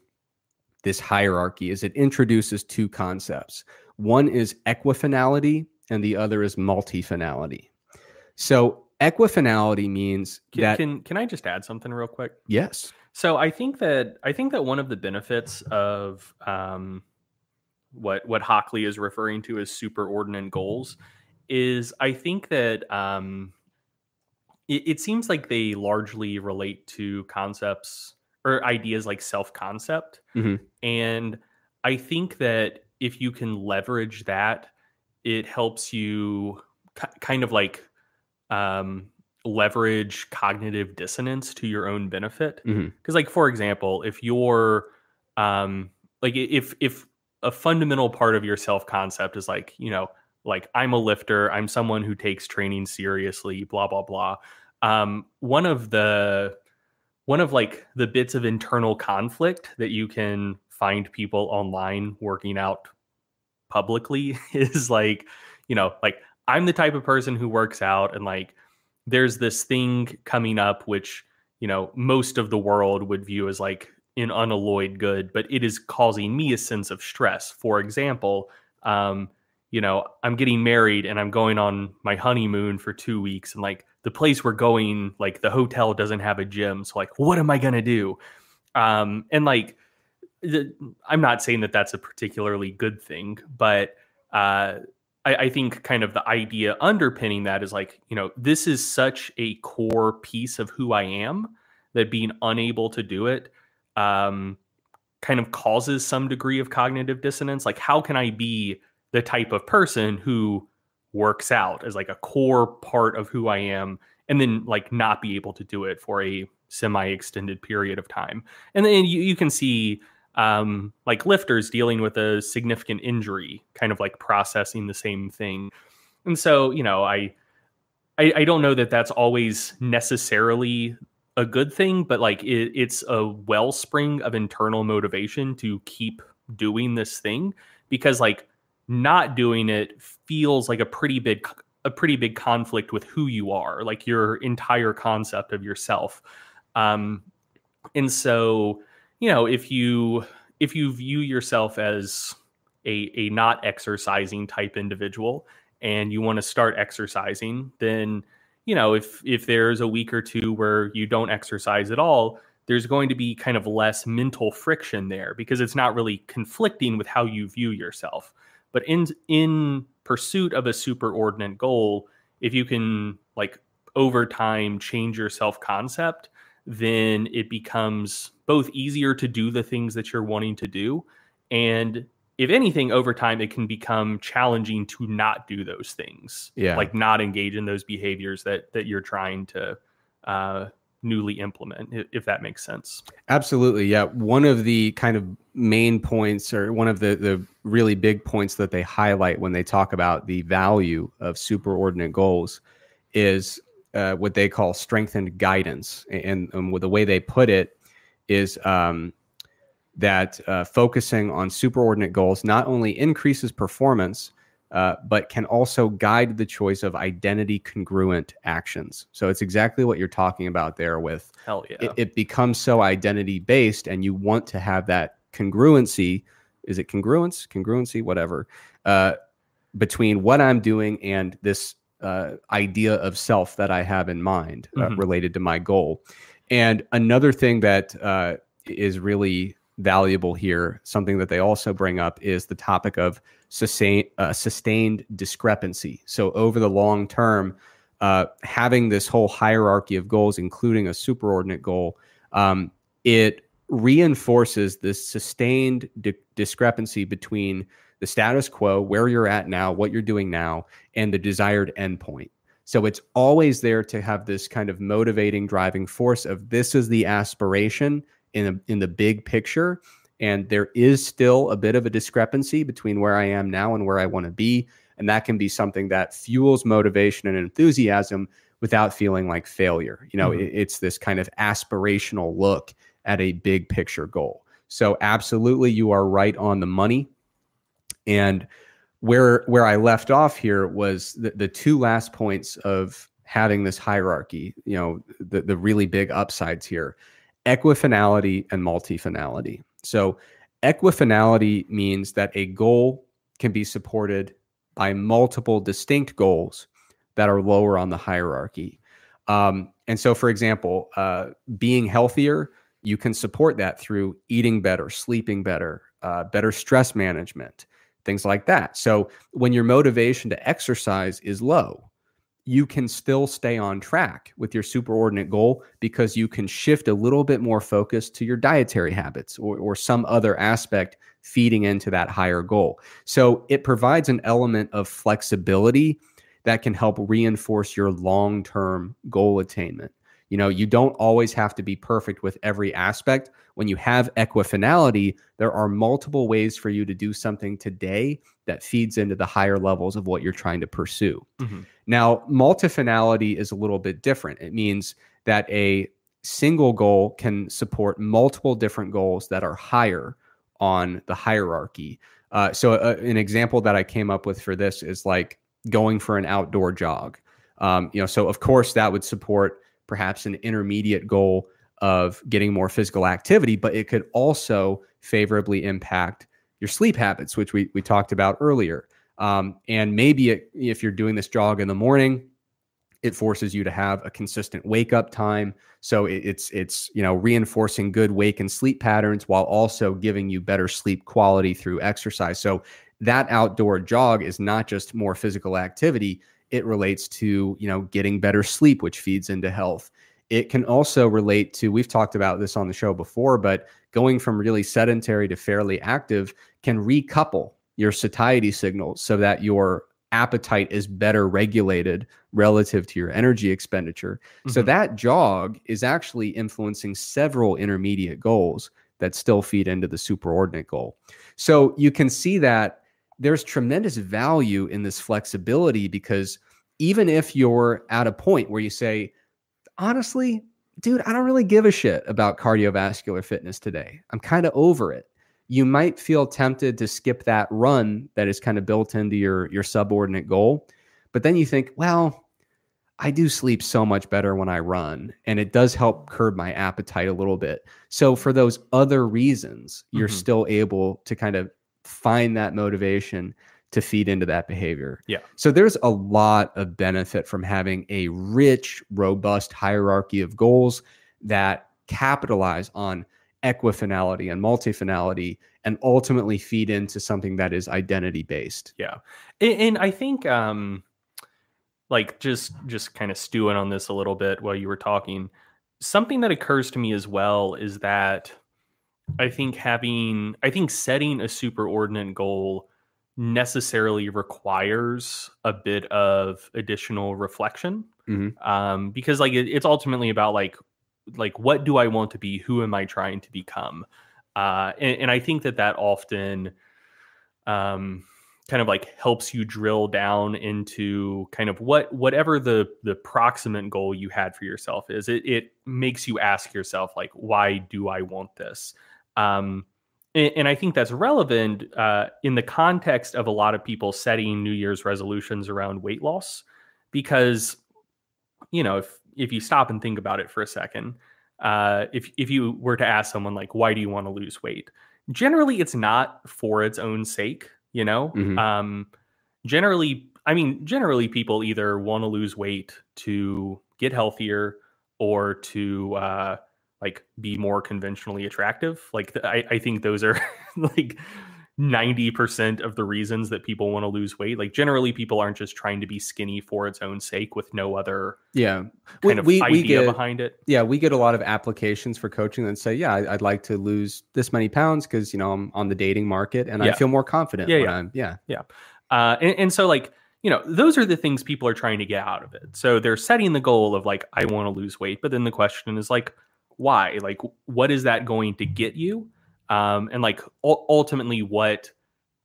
this hierarchy is it introduces two concepts. One is equifinality, and the other is multifinality. So equifinality means can, that can can I just add something real quick? Yes. So I think that I think that one of the benefits of um, what what Höchli is referring to as superordinate goals is I think that um, it, it seems like they largely relate to concepts or ideas like self concept, mm-hmm. and I think that if you can leverage that, it helps you k- kind of like um, leverage cognitive dissonance to your own benefit because mm-hmm. like for example if you're um like if if a fundamental part of your self concept is like you know like i'm a lifter i'm someone who takes training seriously blah blah blah um one of the one of like the bits of internal conflict that you can find people online working out publicly [LAUGHS] is like you know like i'm the type of person who works out and like there's this thing coming up which you know most of the world would view as like an unalloyed good but it is causing me a sense of stress. For example um you know i'm getting married and i'm going on my honeymoon for two weeks and like the place we're going like the hotel doesn't have a gym so like what am i gonna do? Um and like i'm not saying that that's a particularly good thing but uh I, I think kind of the idea underpinning that is like, you know, this is such a core piece of who I am that being unable to do it um, kind of causes some degree of cognitive dissonance. Like, how can I be the type of person who works out as like a core part of who I am and then like not be able to do it for a semi extended period of time? And then you, you can see um, like lifters dealing with a significant injury, kind of like processing the same thing. And so, you know, I, I, I don't know that that's always necessarily a good thing, but like it, it's a wellspring of internal motivation to keep doing this thing because like not doing it feels like a pretty big a pretty big conflict with who you are, like your entire concept of yourself. Um, and so you know, if you if you view yourself as a a not exercising type individual and you want to start exercising, then you know, if if there's a week or two where you don't exercise at all, there's going to be kind of less mental friction there because it's not really conflicting with how you view yourself. But in in pursuit of a superordinate goal, if you can like over time change your self concept, then it becomes both easier to do the things that you're wanting to do. And if anything, over time, it can become challenging to not do those things. Yeah. Like not engage in those behaviors that that you're trying to uh, newly implement, if that makes sense. Absolutely. Yeah. One of the kind of main points, or one of the, the really big points that they highlight when they talk about the value of superordinate goals is uh, what they call strengthened guidance. And, and with the way they put it is um, that uh, focusing on superordinate goals not only increases performance, uh, but can also guide the choice of identity congruent actions. So it's exactly what you're talking about there with Hell yeah. it, it becomes so identity based and you want to have that congruency. Is it congruence? Congruency, whatever, uh, between what I'm doing and this uh, idea of self that I have in mind uh, mm-hmm. related to my goal. And another thing that uh, is really valuable here, something that they also bring up is the topic of sustain, uh, sustained discrepancy. So over the long term, uh, having this whole hierarchy of goals, including a superordinate goal, um, it reinforces this sustained di- discrepancy between the status quo, where you're at now, what you're doing now, and the desired endpoint. So it's always there to have this kind of motivating driving force of this is the aspiration in a, in the big picture and there is still a bit of a discrepancy between where I am now and where I want to be and that can be something that fuels motivation and enthusiasm without feeling like failure you know mm-hmm. it, it's this kind of aspirational look at a big picture goal so absolutely you are right on the money and where where I left off here was the, the two last points of having this hierarchy you know the, the really big upsides here equifinality and multifinality. So, equifinality means that a goal can be supported by multiple distinct goals that are lower on the hierarchy. Um, and so, for example, uh, being healthier, you can support that through eating better, sleeping better, uh, better stress management, things like that. So, when your motivation to exercise is low, you can still stay on track with your superordinate goal because you can shift a little bit more focus to your dietary habits or, or some other aspect feeding into that higher goal. So it provides an element of flexibility that can help reinforce your long term goal attainment. You know, you don't always have to be perfect with every aspect. When you have equifinality, there are multiple ways for you to do something today that feeds into the higher levels of what you're trying to pursue. Mm-hmm. Now, multifinality is a little bit different. It means that a single goal can support multiple different goals that are higher on the hierarchy. Uh, so, uh, an example that I came up with for this is like going for an outdoor jog. Um, you know, so of course that would support perhaps an intermediate goal of getting more physical activity, but it could also favorably impact your sleep habits, which we, we talked about earlier. Um, and maybe it, if you're doing this jog in the morning, it forces you to have a consistent wake up time. So it, it's it's you know reinforcing good wake and sleep patterns while also giving you better sleep quality through exercise. So that outdoor jog is not just more physical activity it relates to you know getting better sleep which feeds into health it can also relate to we've talked about this on the show before but going from really sedentary to fairly active can recouple your satiety signals so that your appetite is better regulated relative to your energy expenditure mm-hmm. so that jog is actually influencing several intermediate goals that still feed into the superordinate goal so you can see that there's tremendous value in this flexibility because even if you're at a point where you say, honestly, dude, I don't really give a shit about cardiovascular fitness today. I'm kind of over it. You might feel tempted to skip that run that is kind of built into your your subordinate goal. But then you think, well, I do sleep so much better when I run, and it does help curb my appetite a little bit. So, for those other reasons, you're mm-hmm. still able to kind of find that motivation to feed into that behavior. Yeah. So there's a lot of benefit from having a rich, robust hierarchy of goals that capitalize on equifinality and multifinality and ultimately feed into something that is identity based. Yeah. And, and I think um like just just kind of stewing on this a little bit while you were talking, something that occurs to me as well is that I think having, I think setting a superordinate goal necessarily requires a bit of additional reflection mm-hmm. um, because like it, it's ultimately about like like what do I want to be? Who am I trying to become? Uh, and, and I think that that often um, kind of like helps you drill down into kind of what whatever the the proximate goal you had for yourself is. It it makes you ask yourself like, why do I want this? Um, and, and I think that's relevant uh, in the context of a lot of people setting New Year's resolutions around weight loss, because you know if if you stop and think about it for a second, uh, if if you were to ask someone like, why do you want to lose weight? Generally, it's not for its own sake. You know, Mhm. um, generally, I mean, generally, people either want to lose weight to get healthier or to uh, like be more conventionally attractive. Like, I, I think those are [LAUGHS] like. 90% of the reasons that people want to lose weight like generally people aren't just trying to be skinny for its own sake with no other Yeah. kind of idea behind it yeah, we get a lot of applications for coaching that say, yeah, I'd like to lose this many pounds because you know I'm on the dating market and I feel more confident. Yeah, when yeah. I'm, yeah, Uh, and, and so, like, you know, those are the things people are trying to get out of it. So they're setting the goal of, like, I want to lose weight. But then the question is, like, why? Like, what is that going to get you? Um, and, like, ul- ultimately, what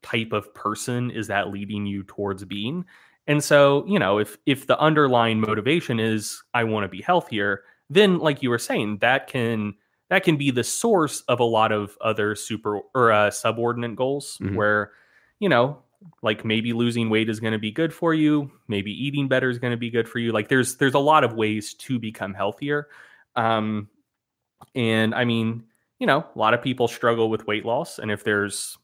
type of person is that leading you towards being? And so, you know, if if the underlying motivation is I want to be healthier, then like you were saying, that can that can be the source of a lot of other super or uh, subordinate goals Mhm. where, you know, like maybe losing weight is going to be good for you, maybe eating better is going to be good for you. Like there's there's a lot of ways to become healthier. Um and I mean, you know, a lot of people struggle with weight loss and if there's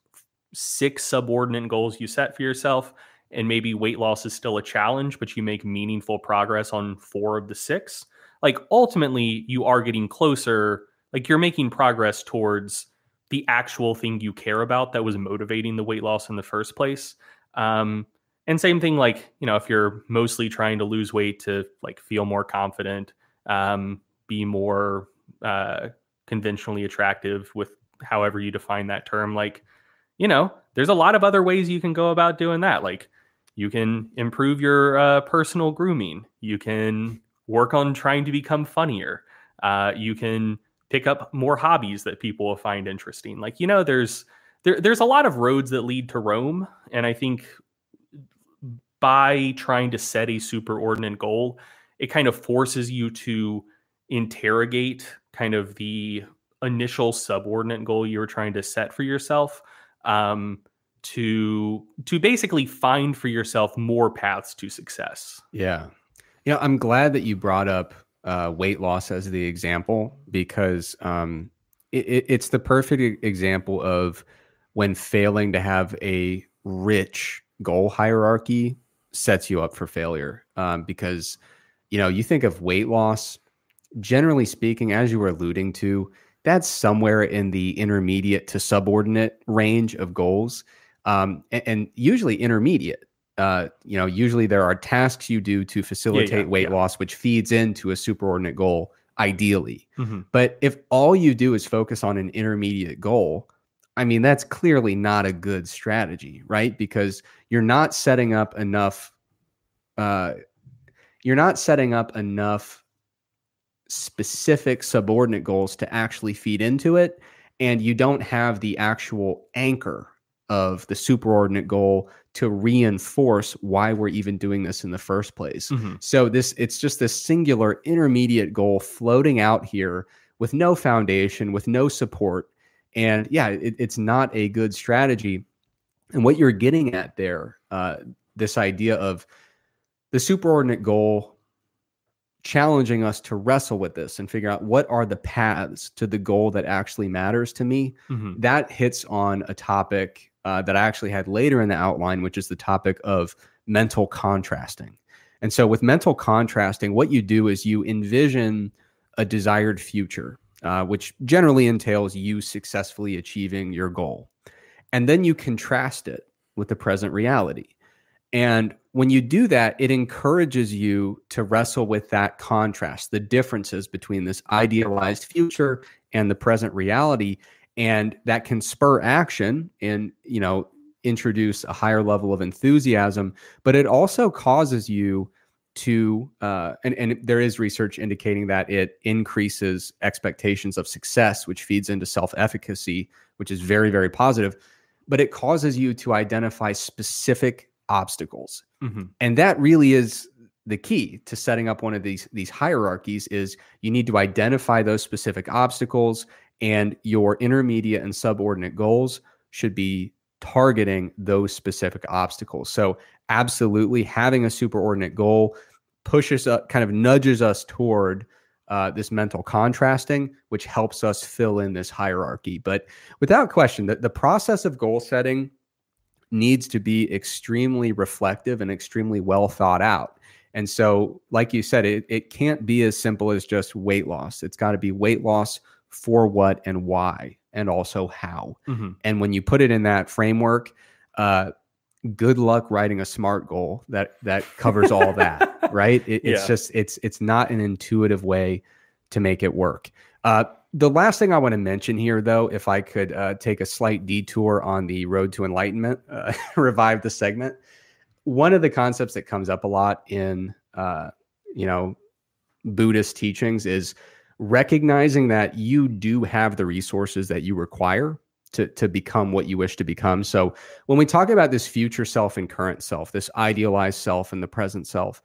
six subordinate goals you set for yourself and maybe weight loss is still a challenge but you make meaningful progress on four of the six like ultimately you are getting closer like you're making progress towards the actual thing you care about that was motivating the weight loss in the first place. Um and same thing like you know if you're mostly trying to lose weight to like feel more confident um be more uh conventionally attractive with however you define that term like you know there's a lot of other ways you can go about doing that like you can improve your uh, personal grooming you can work on trying to become funnier uh, you can pick up more hobbies that people will find interesting like you know there's there, there's a lot of roads that lead to rome and i think by trying to set a superordinate goal it kind of forces you to interrogate kind of the initial subordinate goal you were trying to set for yourself um, to to basically find for yourself more paths to success. yeah. Know, I'm glad that you brought up uh, weight loss as the example because um, it, it, it's the perfect example of when failing to have a rich goal hierarchy sets you up for failure. Um, because you know, you think of weight loss, generally speaking, as you were alluding to, that's somewhere in the intermediate to subordinate range of goals, um, and, and usually intermediate. Uh, you know, usually there are tasks you do to facilitate weight yeah. loss, which feeds into a superordinate goal, ideally. Mhm. But if all you do is focus on an intermediate goal, I mean, that's clearly not a good strategy, right? Because you're not setting up enough. Uh, you're not setting up enough specific subordinate goals to actually feed into it, and you don't have the actual anchor of the superordinate goal to reinforce why we're even doing this in the first place. Mhm. So this it's just this singular intermediate goal floating out here with no foundation, with no support. And yeah, it, it's not a good strategy. And what you're getting at there, uh, this idea of the superordinate goal challenging us to wrestle with this and figure out what are the paths to the goal that actually matters to me Mhm. that hits on a topic uh, that I actually had later in the outline, which is the topic of mental contrasting. And so, with mental contrasting, what you do is you envision a desired future, uh, which generally entails you successfully achieving your goal. And then you contrast it with the present reality. And when you do that, it encourages you to wrestle with that contrast, the differences between this idealized future and the present reality. And that can spur action and, you know, introduce a higher level of enthusiasm. But it also causes you to uh, and, and there is research indicating that it increases expectations of success which feeds into self-efficacy which is very very positive but it causes you to identify specific obstacles. Mhm. and that really is the key to setting up one of these these hierarchies is you need to identify those specific obstacles and your intermediate and subordinate goals should be targeting those specific obstacles. So absolutely having a superordinate goal pushes up kind of nudges us toward uh, this mental contrasting which helps us fill in this hierarchy. But without question the, the process of goal setting needs to be extremely reflective and extremely well thought out and so like you said it, it can't be as simple as just weight loss it's got to be weight loss for what and why and also how Mhm. and when you put it in that framework, uh, good luck writing a smart goal that that covers all that, [LAUGHS] right? It, it's Yeah. just it's it's not an intuitive way to make it work. Uh, the last thing I want to mention here, though, if I could uh, take a slight detour on the road to enlightenment, uh, [LAUGHS] revive the segment. One of the concepts that comes up a lot in uh, you know Buddhist teachings is recognizing that you do have the resources that you require to, to become what you wish to become. So when we talk about this future self and current self, this idealized self and the present self,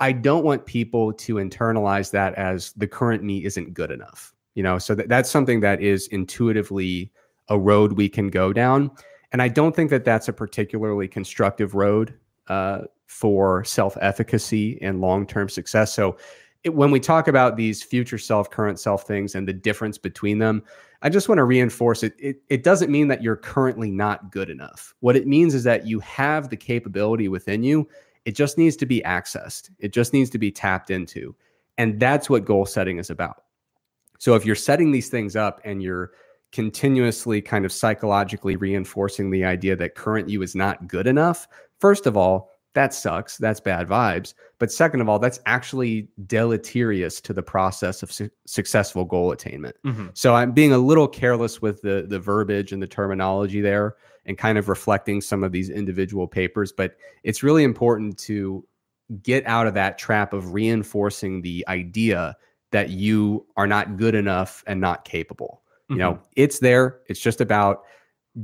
I don't want people to internalize that as the current me isn't good enough. You know, so that, that's something that is intuitively a road we can go down. And I don't think that that's a particularly constructive road uh, for self efficacy and long term success. So it, when we talk about these future self, current self things and the difference between them, I just want to reinforce it. it. It doesn't mean that you're currently not good enough. What it means is that you have the capability within you. It just needs to be accessed, it just needs to be tapped into. And that's what goal setting is about. So if you're setting these things up and you're continuously kind of psychologically reinforcing the idea that current you is not good enough, first of all, that sucks. That's bad vibes. But second of all, that's actually deleterious to the process of su- successful goal attainment. Mhm. So I'm being a little careless with the the verbiage and the terminology there and kind of reflecting some of these individual papers, but it's really important to get out of that trap of reinforcing the idea that you are not good enough and not capable. You know, it's there. It's just about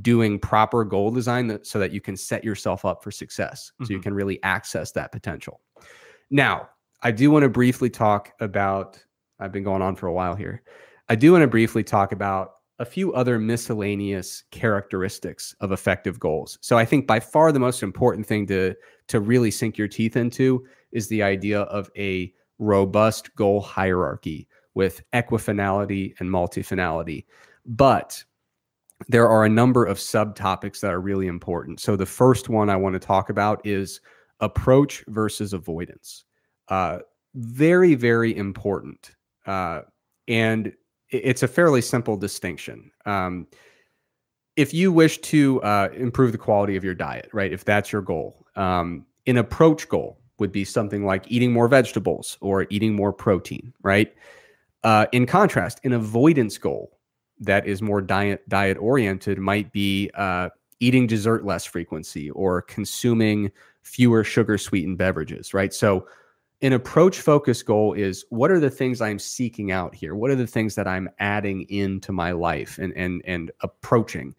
doing proper goal design that, so that you can set yourself up for success so you Mhm. can really access that potential. Now, I do want to briefly talk about I've been going on for a while here. I do want to briefly talk about a few other miscellaneous characteristics of effective goals. So I think by far the most important thing to to really sink your teeth into is the idea of a robust goal hierarchy with equifinality and multifinality. But there are a number of subtopics that are really important. So the first one I want to talk about is approach versus avoidance. Uh, very, very important. Uh, and it's a fairly simple distinction. Um, if you wish to uh, improve the quality of your diet, right? If that's your goal, um, an approach goal would be something like eating more vegetables or eating more protein, right? Uh, in contrast, an avoidance goal that is more diet diet oriented might be uh, eating dessert less frequency or consuming fewer sugar sweetened beverages, right? So, an approach focused goal is what are the things I'm seeking out here? What are the things that I'm adding into my life and and and approaching?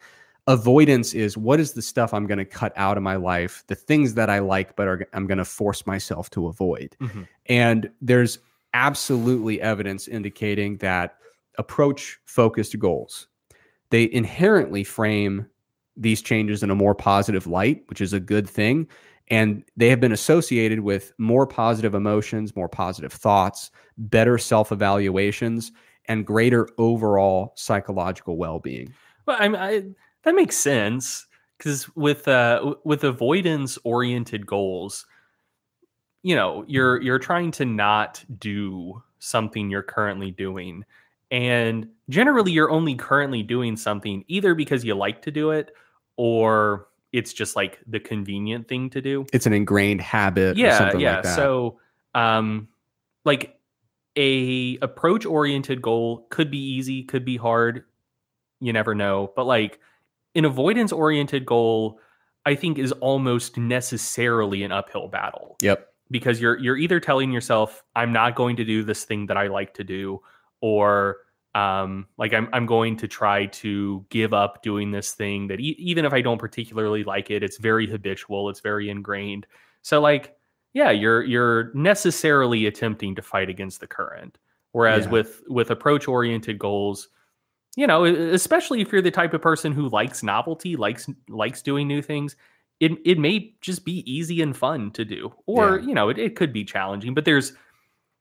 Avoidance is what is the stuff I'm going to cut out of my life, the things that I like, but are, I'm going to force myself to avoid. Mhm. And there's absolutely evidence indicating that approach focused goals they inherently frame these changes in a more positive light which is a good thing and they have been associated with more positive emotions more positive thoughts better self-evaluations and greater overall psychological well-being Well, I, mean, I that makes sense because with uh with avoidance oriented goals, you know, you're you're trying to not do something you're currently doing, and generally you're only currently doing something either because you like to do it or it's just like the convenient thing to do. it's an ingrained habit or Yeah, something yeah. like that So, um, like a approach oriented goal could be easy, could be hard. You never know. But like an avoidance oriented goal, I think is almost necessarily an uphill battle yep because you're you're either telling yourself I'm not going to do this thing that I like to do, or um, like I'm I'm going to try to give up doing this thing that e- even if I don't particularly like it, it's very habitual, it's very ingrained. So like yeah, you're you're necessarily attempting to fight against the current. Whereas Yeah. with with approach oriented goals, you know, especially if you're the type of person who likes novelty, likes likes doing new things, it it may just be easy and fun to do. Or, Yeah. you know, it, it could be challenging, but there's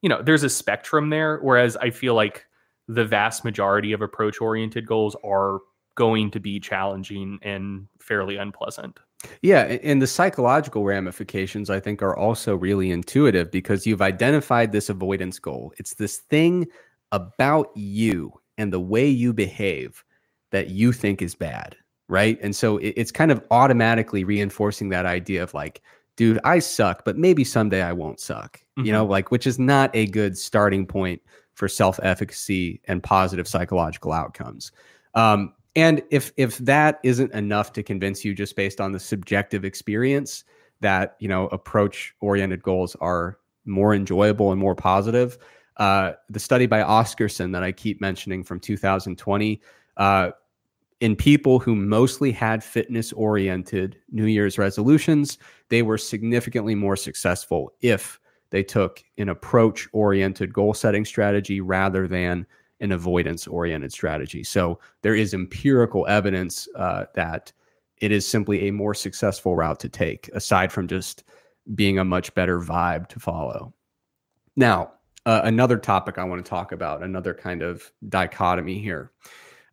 you know, there's a spectrum there. Whereas I feel like the vast majority of approach oriented goals are going to be challenging and fairly unpleasant. Yeah, and the psychological ramifications I think are also really intuitive because you've identified this avoidance goal. It's this thing about you and the way you behave that you think is bad, right? And so it- it's kind of automatically reinforcing that idea of like, dude, I suck, but maybe someday I won't suck. You know, like which is not a good starting point for self-efficacy and positive psychological outcomes. Um, and if if that isn't enough to convince you just based on the subjective experience that you know approach oriented goals are more enjoyable and more positive, uh, the study by Oscarsson that I keep mentioning from 2020. Uh, in people who mostly had fitness oriented New Year's resolutions, they were significantly more successful if they took an approach oriented goal setting strategy rather than an avoidance oriented strategy. So there is empirical evidence uh, that it is simply a more successful route to take, aside from just being a much better vibe to follow. Now, uh, another topic I want to talk about, another kind of dichotomy here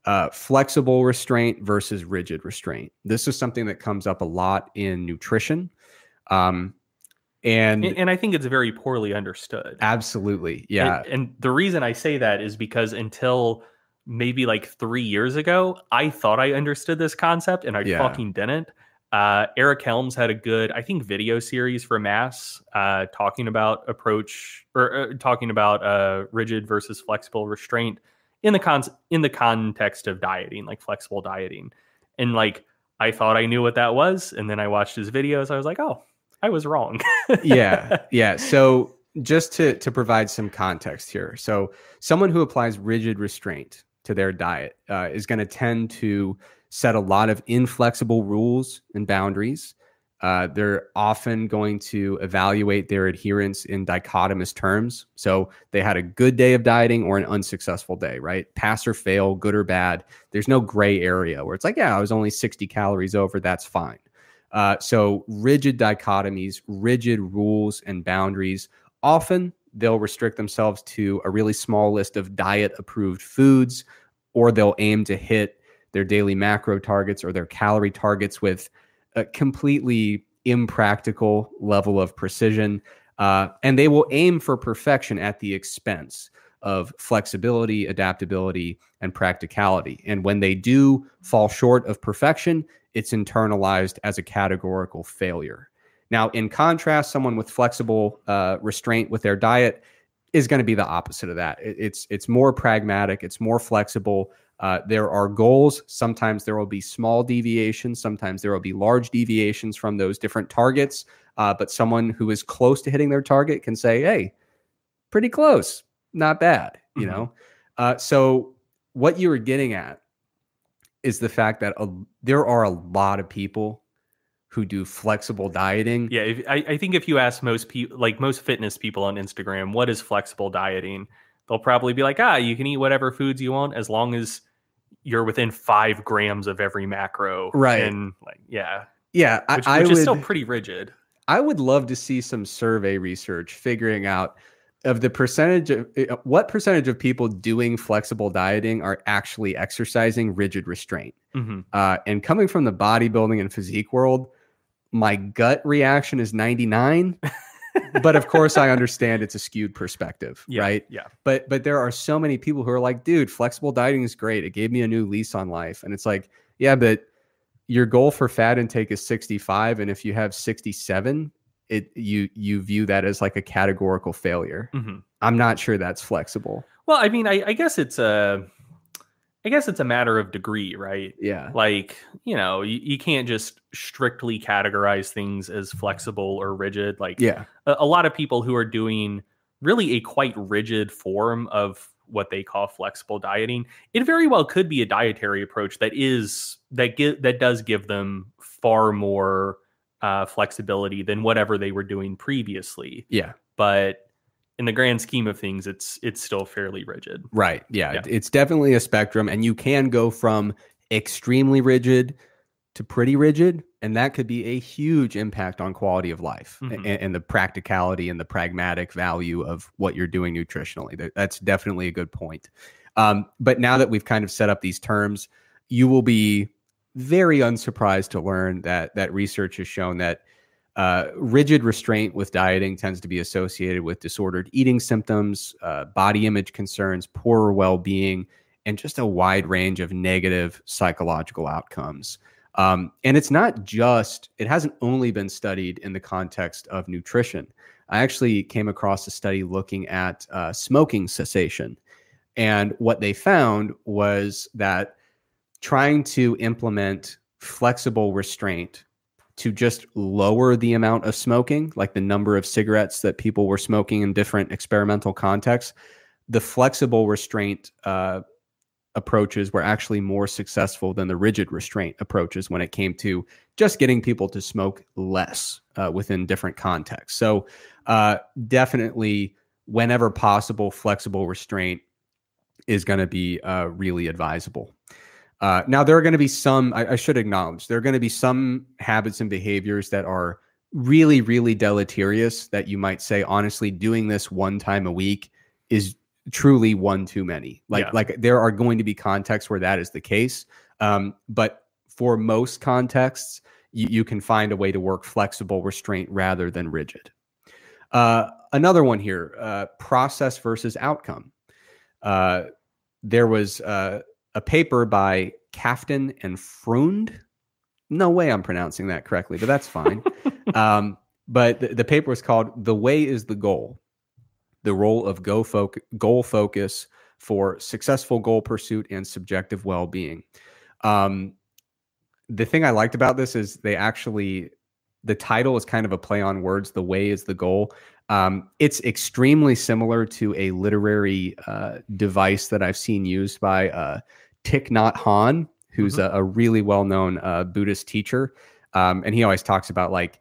uh, flexible restraint versus rigid restraint. This is something that comes up a lot in nutrition. Um, and And, and I think it's very poorly understood. absolutely, yeah. And, and the reason I say that is because until maybe like three years ago, I thought I understood this concept and I Yeah. fucking didn't. Uh, Eric Helms had a good, I think, video series for Mass uh, talking about approach or uh, talking about uh, rigid versus flexible restraint in the cons in the context of dieting, like flexible dieting. And like I thought I knew what that was, and then I watched his videos. I was like, oh, I was wrong. yeah [LAUGHS] yeah so just to to provide some context here so someone who applies rigid restraint to their diet uh, is going to tend to set a lot of inflexible rules and boundaries. Uh, they're often going to evaluate their adherence in dichotomous terms. So they had a good day of dieting or an unsuccessful day right? Pass or fail good or bad there's no gray area where it's like yeah i was only 60 calories over that's fine. Uh, so rigid dichotomies, rigid rules and boundaries. Often they'll restrict themselves to a really small list of diet approved foods, or they'll aim to hit their daily macro targets or their calorie targets with a completely impractical level of precision. Uh, and they will aim for perfection at the expense of flexibility, adaptability, and practicality. And when they do fall short of perfection, it's internalized as a categorical failure. Now, in contrast, someone with flexible uh, restraint with their diet is going to be the opposite of that. It's it's more pragmatic. It's more flexible. Uh, there are goals. Sometimes there will be small deviations. Sometimes there will be large deviations from those different targets. Uh, but someone who is close to hitting their target can say, "Hey, pretty close, not bad." You Mhm. know. Uh, so what you were getting at is the fact that a, there are a lot of people who do flexible dieting. Yeah, if, I, I think if you ask most people, like most fitness people on Instagram, what is flexible dieting, they'll probably be like, ah, you can eat whatever foods you want as long as you're within five grams of every macro. Right. And like, yeah, Yeah, I, which, I which would. is still pretty rigid. I would love to see some survey research figuring out of the percentage of uh, what percentage of people doing flexible dieting are actually exercising rigid restraint. hmm Uh, and coming from the bodybuilding and physique world, my gut reaction is 99. [LAUGHS] but of course, I understand it's a skewed perspective, Yeah, right? Yeah. But but there are so many people who are like, dude, flexible dieting is great. It gave me a new lease on life. And it's like, yeah, but your goal for fat intake is 65. And if you have 67, it you you view that as like a categorical failure. hmm I'm not sure that's flexible. Well, I mean, I, I guess it's a, I guess it's a matter of degree, right? Yeah. Like, you know, you, you can't just strictly categorize things as flexible or rigid. Like, Yeah. a, a lot of people who are doing really a quite rigid form of what they call flexible dieting, it very well could be a dietary approach that is that give that does give them far more uh, flexibility than whatever they were doing previously. Yeah. But in the grand scheme of things, it's it's still fairly rigid. Right. Yeah. Yeah. It's definitely a spectrum, and you can go from extremely rigid to pretty rigid, and that could be a huge impact on quality of life Mhm. and, and the practicality and the pragmatic value of what you're doing nutritionally. That's definitely a good point. Um, but now that we've kind of set up these terms, you will be very unsurprised to learn that that research has shown that uh, rigid restraint with dieting tends to be associated with disordered eating symptoms, uh, body image concerns, poorer well being, and just a wide range of negative psychological outcomes. Um, and it's not just, it hasn't only been studied in the context of nutrition. I actually came across a study looking at uh, smoking cessation. And what they found was that trying to implement flexible restraint to just lower the amount of smoking, like the number of cigarettes that people were smoking in different experimental contexts, the flexible restraint uh, approaches were actually more successful than the rigid restraint approaches when it came to just getting people to smoke less uh, within different contexts. So, uh, definitely, whenever possible, flexible restraint is going to be uh, really advisable. Uh, now, there are going to be some, I, I should acknowledge, there are going to be some habits and behaviors that are really, really deleterious that you might say, honestly, doing this one time a week is truly one too many. Like, Yeah. like there are going to be contexts where that is the case. Um, but for most contexts, you, you can find a way to work flexible restraint rather than rigid. Uh, another one here uh, process versus outcome. Uh, there was uh, a paper by Kaftan and Freund. No way I'm pronouncing that correctly, but that's fine. [LAUGHS] um, but the, the paper was called "The Way Is the Goal: The Role of Go Foc- Goal Focus for Successful Goal Pursuit and Subjective Well-Being." Um, the thing I liked about this is they actually the title is kind of a play on words. The way is the goal. Um, it's extremely similar to a literary uh, device that I've seen used by uh, Thich Nhat Hanh, who's a, a really well known uh, Buddhist teacher. Um, and he always talks about like,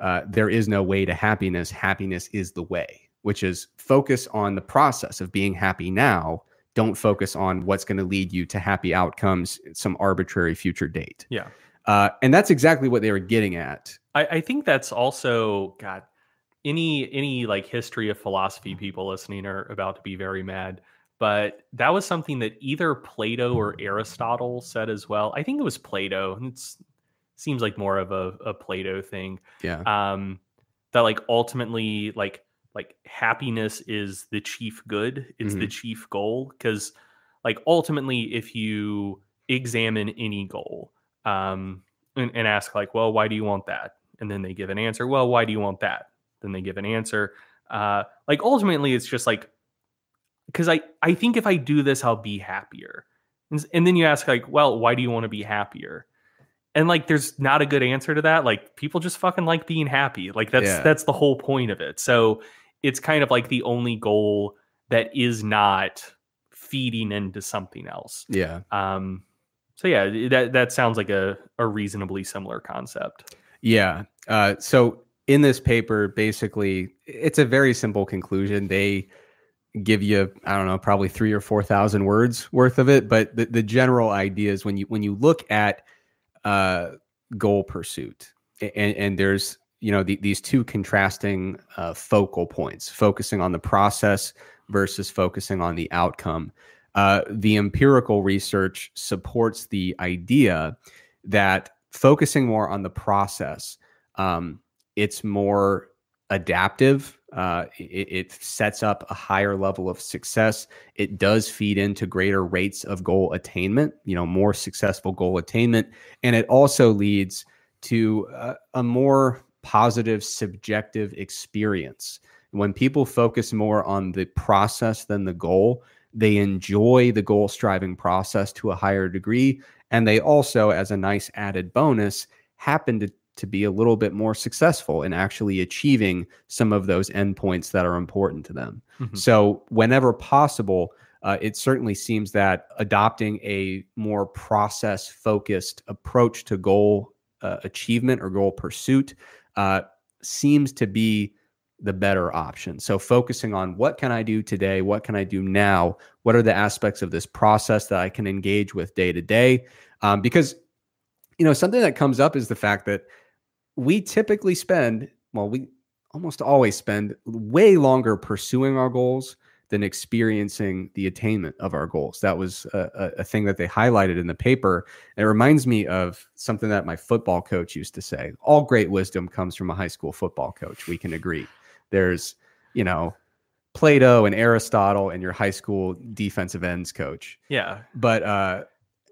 uh, there is no way to happiness. Happiness is the way, which is focus on the process of being happy now. Don't focus on what's going to lead you to happy outcomes, some arbitrary future date. Yeah. Uh, and that's exactly what they were getting at. I, I think that's also God. Any any like history of philosophy people listening are about to be very mad. But that was something that either Plato or Aristotle said as well. I think it was Plato, and it seems like more of a, a Plato thing. Yeah. Um, that like ultimately like like happiness is the chief good. It's the chief goal because like ultimately, if you examine any goal, um, and, and ask like, well, why do you want that? And then they give an answer. Well, why do you want that? Then they give an answer. Uh, like ultimately, it's just like because I I think if I do this, I'll be happier. And, and then you ask like, well, why do you want to be happier? And like, there's not a good answer to that. Like, people just fucking like being happy. Like that's Yeah. that's the whole point of it. So it's kind of like the only goal that is not feeding into something else. Yeah. Um, so yeah, that that sounds like a a reasonably similar concept. Yeah. Uh, so in this paper, basically, it's a very simple conclusion. They give you, I don't know, probably three or four thousand words worth of it, but the, the general idea is when you when you look at uh, goal pursuit, and, and there's you know the, these two contrasting uh, focal points, focusing on the process versus focusing on the outcome. Uh, the empirical research supports the idea that focusing more on the process, um, it's more adaptive. Uh, it, it sets up a higher level of success. It does feed into greater rates of goal attainment, you know, more successful goal attainment. And it also leads to uh, a more positive subjective experience. When people focus more on the process than the goal, They enjoy the goal striving process to a higher degree. And they also, as a nice added bonus, happen to, to be a little bit more successful in actually achieving some of those endpoints that are important to them. Mm-hmm. So, whenever possible, uh, it certainly seems that adopting a more process focused approach to goal uh, achievement or goal pursuit uh, seems to be the better option. So focusing on what can I do today? What can I do now? What are the aspects of this process that I can engage with day to day? Um, because, you know, something that comes up is the fact that we typically spend, well, we almost always spend way longer pursuing our goals than experiencing the attainment of our goals. That was a, a, thing that they highlighted in the paper. And it reminds me of something that my football coach used to say. All great wisdom comes from a high school football coach. We can agree. There's, you know, Plato and Aristotle and your high school defensive ends coach. Yeah. But uh,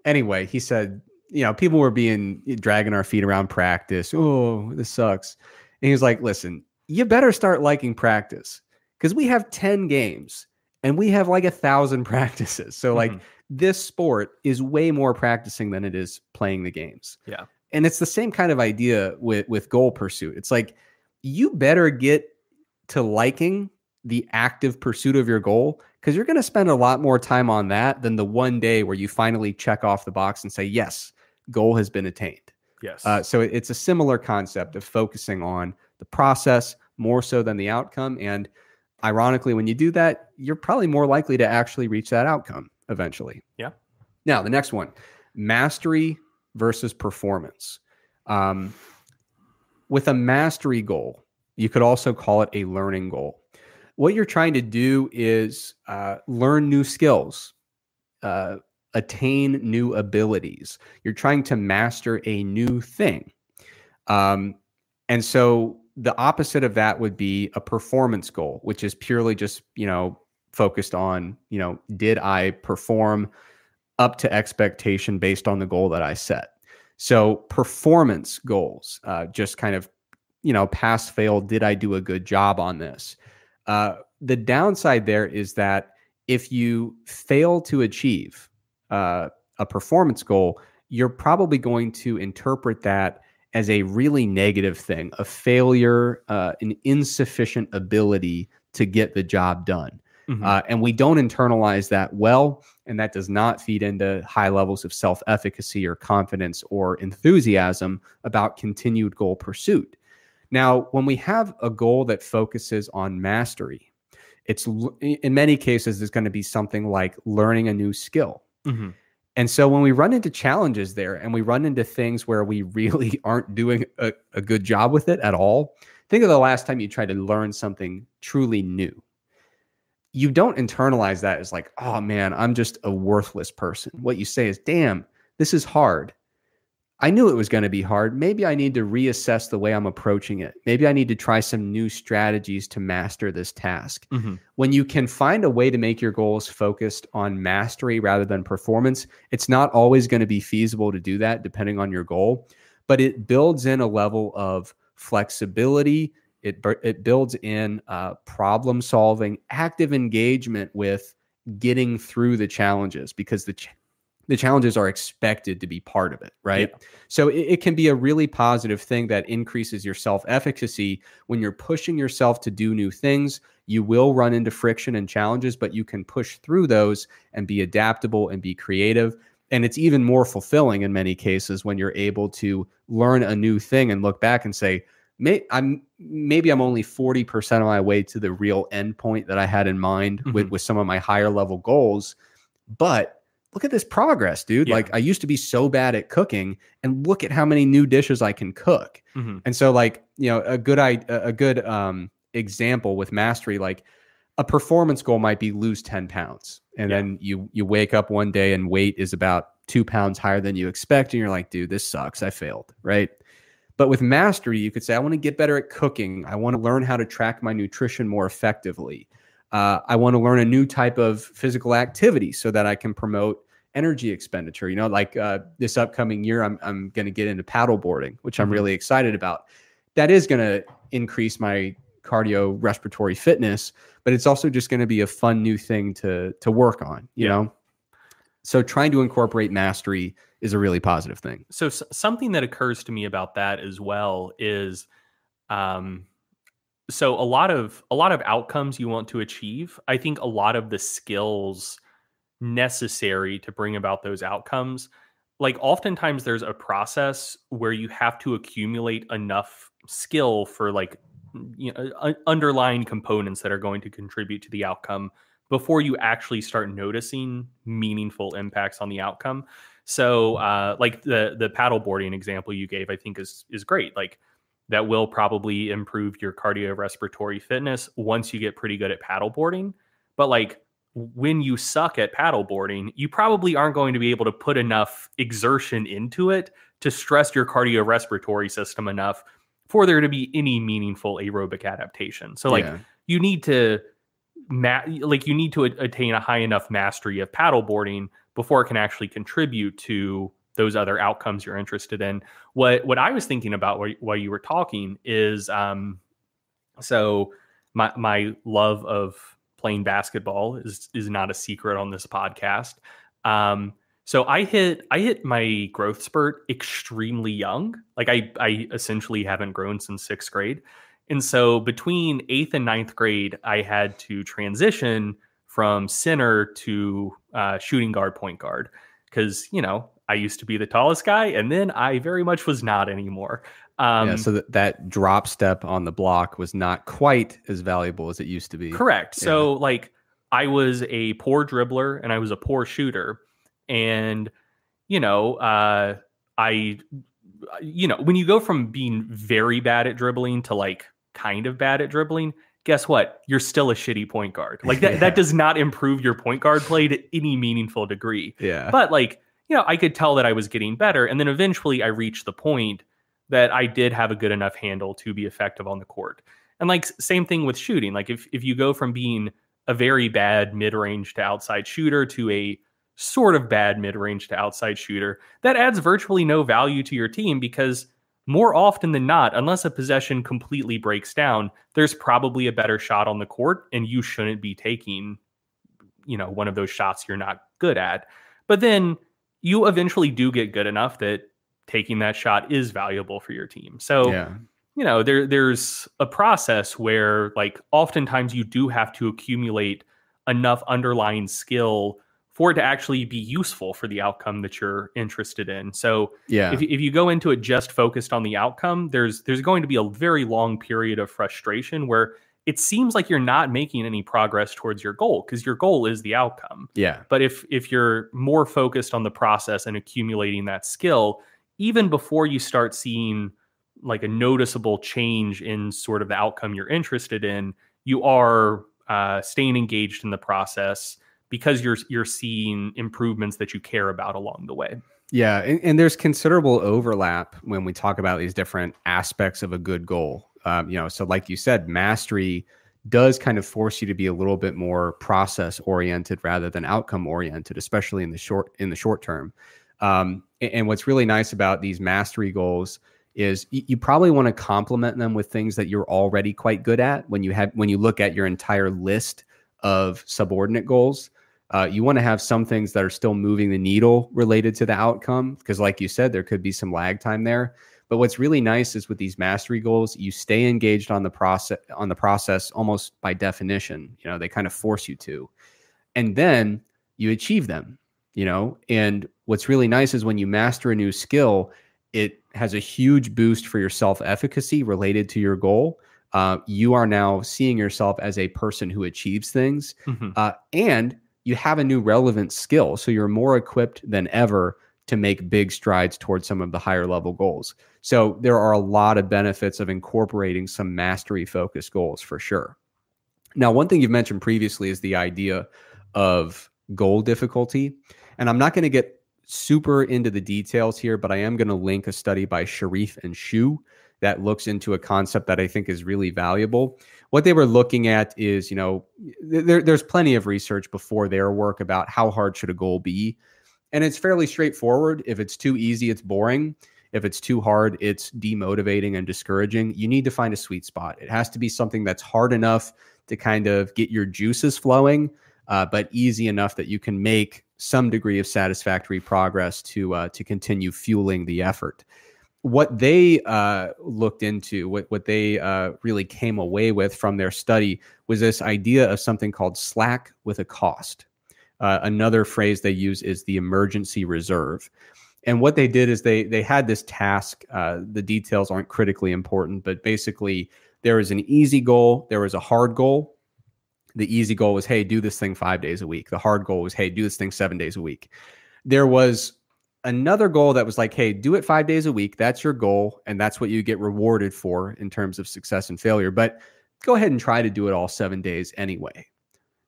anyway, he said, you know, people were being dragging our feet around practice. Oh, this sucks. And he was like, listen, you better start liking practice because we have 10 games and we have like a thousand [LAUGHS] practices. So, like, mm-hmm. this sport is way more practicing than it is playing the games. Yeah. And it's the same kind of idea with with goal pursuit. It's like you better get to liking the active pursuit of your goal because you're going to spend a lot more time on that than the one day where you finally check off the box and say, yes, goal has been attained. Yes. Uh, so it's a similar concept of focusing on the process more so than the outcome. And ironically, when you do that, you're probably more likely to actually reach that outcome eventually. Yeah. Now, the next one mastery versus performance. Um, with a mastery goal, you could also call it a learning goal. What you're trying to do is uh, learn new skills, uh, attain new abilities. You're trying to master a new thing. Um, and so the opposite of that would be a performance goal, which is purely just, you know, focused on, you know, did I perform up to expectation based on the goal that I set? So performance goals, uh, just kind of you know, pass fail. Did I do a good job on this? Uh, the downside there is that if you fail to achieve uh, a performance goal, you're probably going to interpret that as a really negative thing, a failure, uh, an insufficient ability to get the job done. Mm-hmm. Uh, and we don't internalize that well. And that does not feed into high levels of self efficacy or confidence or enthusiasm about continued goal pursuit. Now, when we have a goal that focuses on mastery, it's in many cases is going to be something like learning a new skill. Mm-hmm. And so when we run into challenges there and we run into things where we really [LAUGHS] aren't doing a, a, good job with it at all, think of the last time you tried to learn something truly new. You don't internalize that as like, oh man, I'm just a worthless person. What you say is, damn, this is hard. I knew it was going to be hard. Maybe I need to reassess the way I'm approaching it. Maybe I need to try some new strategies to master this task. Mm-hmm. When you can find a way to make your goals focused on mastery rather than performance, it's not always going to be feasible to do that depending on your goal, but it builds in a level of flexibility. It, it builds in uh, problem solving, active engagement with getting through the challenges because the ch- the challenges are expected to be part of it, right? Yeah. So it, it, can be a really positive thing that increases your self efficacy when you're pushing yourself to do new things. You will run into friction and challenges, but you can push through those and be adaptable and be creative. And it's even more fulfilling in many cases when you're able to learn a new thing and look back and say, May, I'm maybe I'm only 40% of my way to the real endpoint that I had in mind mm-hmm. with, with some of my higher level goals. But look at this progress, dude. Yeah. Like I used to be so bad at cooking and look at how many new dishes I can cook. Mm-hmm. And so like, you know, a good a good um example with mastery like a performance goal might be lose 10 pounds. And yeah. then you you wake up one day and weight is about 2 pounds higher than you expect and you're like, dude, this sucks. I failed, right? But with mastery, you could say, I want to get better at cooking. I want to learn how to track my nutrition more effectively. Uh, I want to learn a new type of physical activity so that I can promote energy expenditure. You know, like uh, this upcoming year, I'm I'm going to get into paddle boarding, which I'm mm-hmm. really excited about. That is going to increase my cardio respiratory fitness, but it's also just going to be a fun new thing to to work on, you Yeah. know. So trying to incorporate mastery is a really positive thing. so s- something that occurs to me about that as well is um so a lot of a lot of outcomes you want to achieve i think a lot of the skills necessary to bring about those outcomes like oftentimes there's a process where you have to accumulate enough skill for like you know underlying components that are going to contribute to the outcome before you actually start noticing meaningful impacts on the outcome so, uh, like the the paddleboarding example you gave, I think is is great. Like that will probably improve your cardiorespiratory fitness once you get pretty good at paddleboarding. But like when you suck at paddleboarding, you probably aren't going to be able to put enough exertion into it to stress your cardiorespiratory system enough for there to be any meaningful aerobic adaptation. So, like Yeah. you need to ma- like you need to a- attain a high enough mastery of paddleboarding before it can actually contribute to those other outcomes you're interested in. What what I was thinking about while, while you were talking is um so my my love of playing basketball is is not a secret on this podcast. Um so I hit I hit my growth spurt extremely young. Like I I essentially haven't grown since 6th grade. And so between 8th and ninth grade I had to transition from center to uh, shooting guard, point guard, because you know I used to be the tallest guy, and then I very much was not anymore. Um, yeah, so that, that drop step on the block was not quite as valuable as it used to be. correct. So like I was a poor dribbler and I was a poor shooter, and you know uh, I, you know, when you go from being very bad at dribbling to like kind of bad at dribbling, guess what? You're still a shitty point guard. Like that, [LAUGHS] Yeah. that does not improve your point guard play to any meaningful degree. Yeah. But like, you know, I could tell that I was getting better. And then eventually I reached the point that I did have a good enough handle to be effective on the court. And like same thing with shooting. Like if if you go from being a very bad mid-range to outside shooter to a sort of bad mid-range to outside shooter, that adds virtually no value to your team because more often than not, unless a possession completely breaks down, there's probably a better shot on the court and you shouldn't be taking you know one of those shots you're not good at. But then you eventually do get good enough that taking that shot is valuable for your team. So yeah. you know there there's a process where like oftentimes you do have to accumulate enough underlying skill for it to actually be useful for the outcome that you're interested in. So Yeah. if, if you go into it just focused on the outcome, there's there's going to be a very long period of frustration where it seems like you're not making any progress towards your goal because your goal is the outcome. yeah. But if if you're more focused on the process and accumulating that skill, even before you start seeing like a noticeable change in sort of the outcome you're interested in, you are uh, staying engaged in the process because you're you're seeing improvements that you care about along the way. Yeah, and, and there's considerable overlap when we talk about these different aspects of a good goal. Um, you know, so like you said, mastery does kind of force you to be a little bit more process oriented rather than outcome oriented, especially in the short in the short term. Um, and, what's really nice about these mastery goals is you probably want to complement them with things that you're already quite good at. When you have when you look at your entire list of subordinate goals, uh, you want to have some things that are still moving the needle related to the outcome because like you said there could be some lag time there. But what's really nice is with these mastery goals you stay engaged on the process on the process almost by definition you know they kind of force you to. And then you achieve them you know? And what's really nice is when you master a new skill it has a huge boost for your self-efficacy related to your goal uh, you are now seeing yourself as a person who achieves things Mhm. uh, and you have a new relevant skill. So you're more equipped than ever to make big strides towards some of the higher level goals. So there are a lot of benefits of incorporating some mastery focused goals for sure. Now, one thing you've mentioned previously is the idea of goal difficulty. And I'm not going to get super into the details here, but I am going to link a study by Sharif and Shu that looks into a concept that I think is really valuable. What they were looking at is, you know, there, there's plenty of research before their work about how hard should a goal be. And it's fairly straightforward. If it's too easy, it's boring. If it's too hard, it's demotivating and discouraging. You need to find a sweet spot. It has to be something that's hard enough to kind of get your juices flowing, uh, but easy enough that you can make some degree of satisfactory progress to uh, to continue fueling the effort. What they uh, looked into, what what they uh, really came away with from their study, was this idea of something called slack with a cost. Uh, another phrase they use is the emergency reserve. And what they did is they they had this task. Uh, the details aren't critically important, but basically there was an easy goal, there was a hard goal, the easy goal was, hey, do this thing five days a week. The hard goal was, hey, do this thing seven days a week. There was another goal that was like, hey, do it five days a week. That's your goal. And that's what you get rewarded for in terms of success and failure. But go ahead and try to do it all seven days anyway.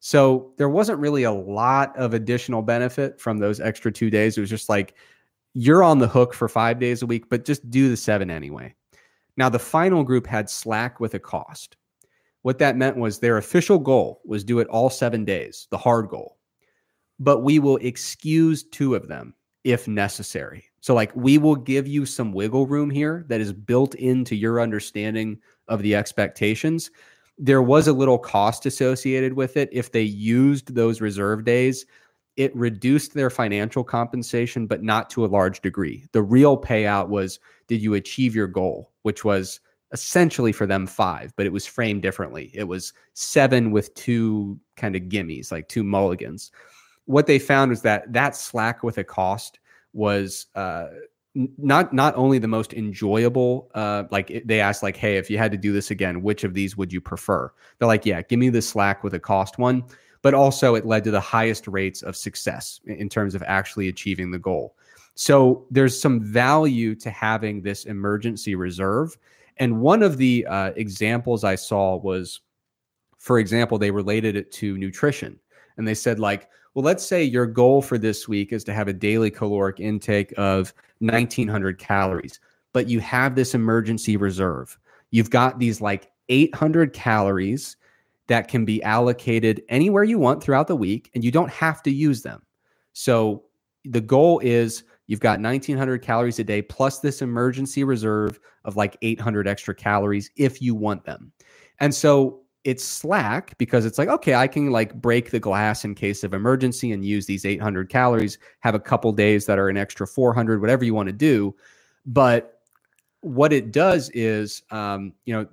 So there wasn't really a lot of additional benefit from those extra two days. It was just like, you're on the hook for five days a week, but just do the seven anyway. Now, the final group had slack with a cost. What that meant was their official goal was do it all seven days, the hard goal. But we will excuse two of them if necessary. So, like, we will give you some wiggle room here that is built into your understanding of the expectations. There was a little cost associated with it. If they used those reserve days, it reduced their financial compensation, but not to a large degree. The real payout was did you achieve your goal, which was essentially for them five, but it was framed differently. It was seven with two kind of gimmies, like two mulligans. What they found was that that slack with a cost was uh, not not only the most enjoyable. Uh, like they asked, like, "Hey, if you had to do this again, which of these would you prefer?" They're like, "Yeah, give me the slack with a cost one." But also, it led to the highest rates of success in terms of actually achieving the goal. So there's some value to having this emergency reserve and one of the uh, examples I saw was, for example, they related it to nutrition. And they said, like, well, let's say your goal for this week is to have a daily caloric intake of 1900 calories, but you have this emergency reserve. You've got these like 800 calories that can be allocated anywhere you want throughout the week, and you don't have to use them. So the goal is You've got 1900 calories a day plus this emergency reserve of like 800 extra calories if you want them. And so it's slack because it's like, okay, I can like break the glass in case of emergency and use these 800 calories, have a couple days that are an extra 400, whatever you want to do. But what it does is, um, you know,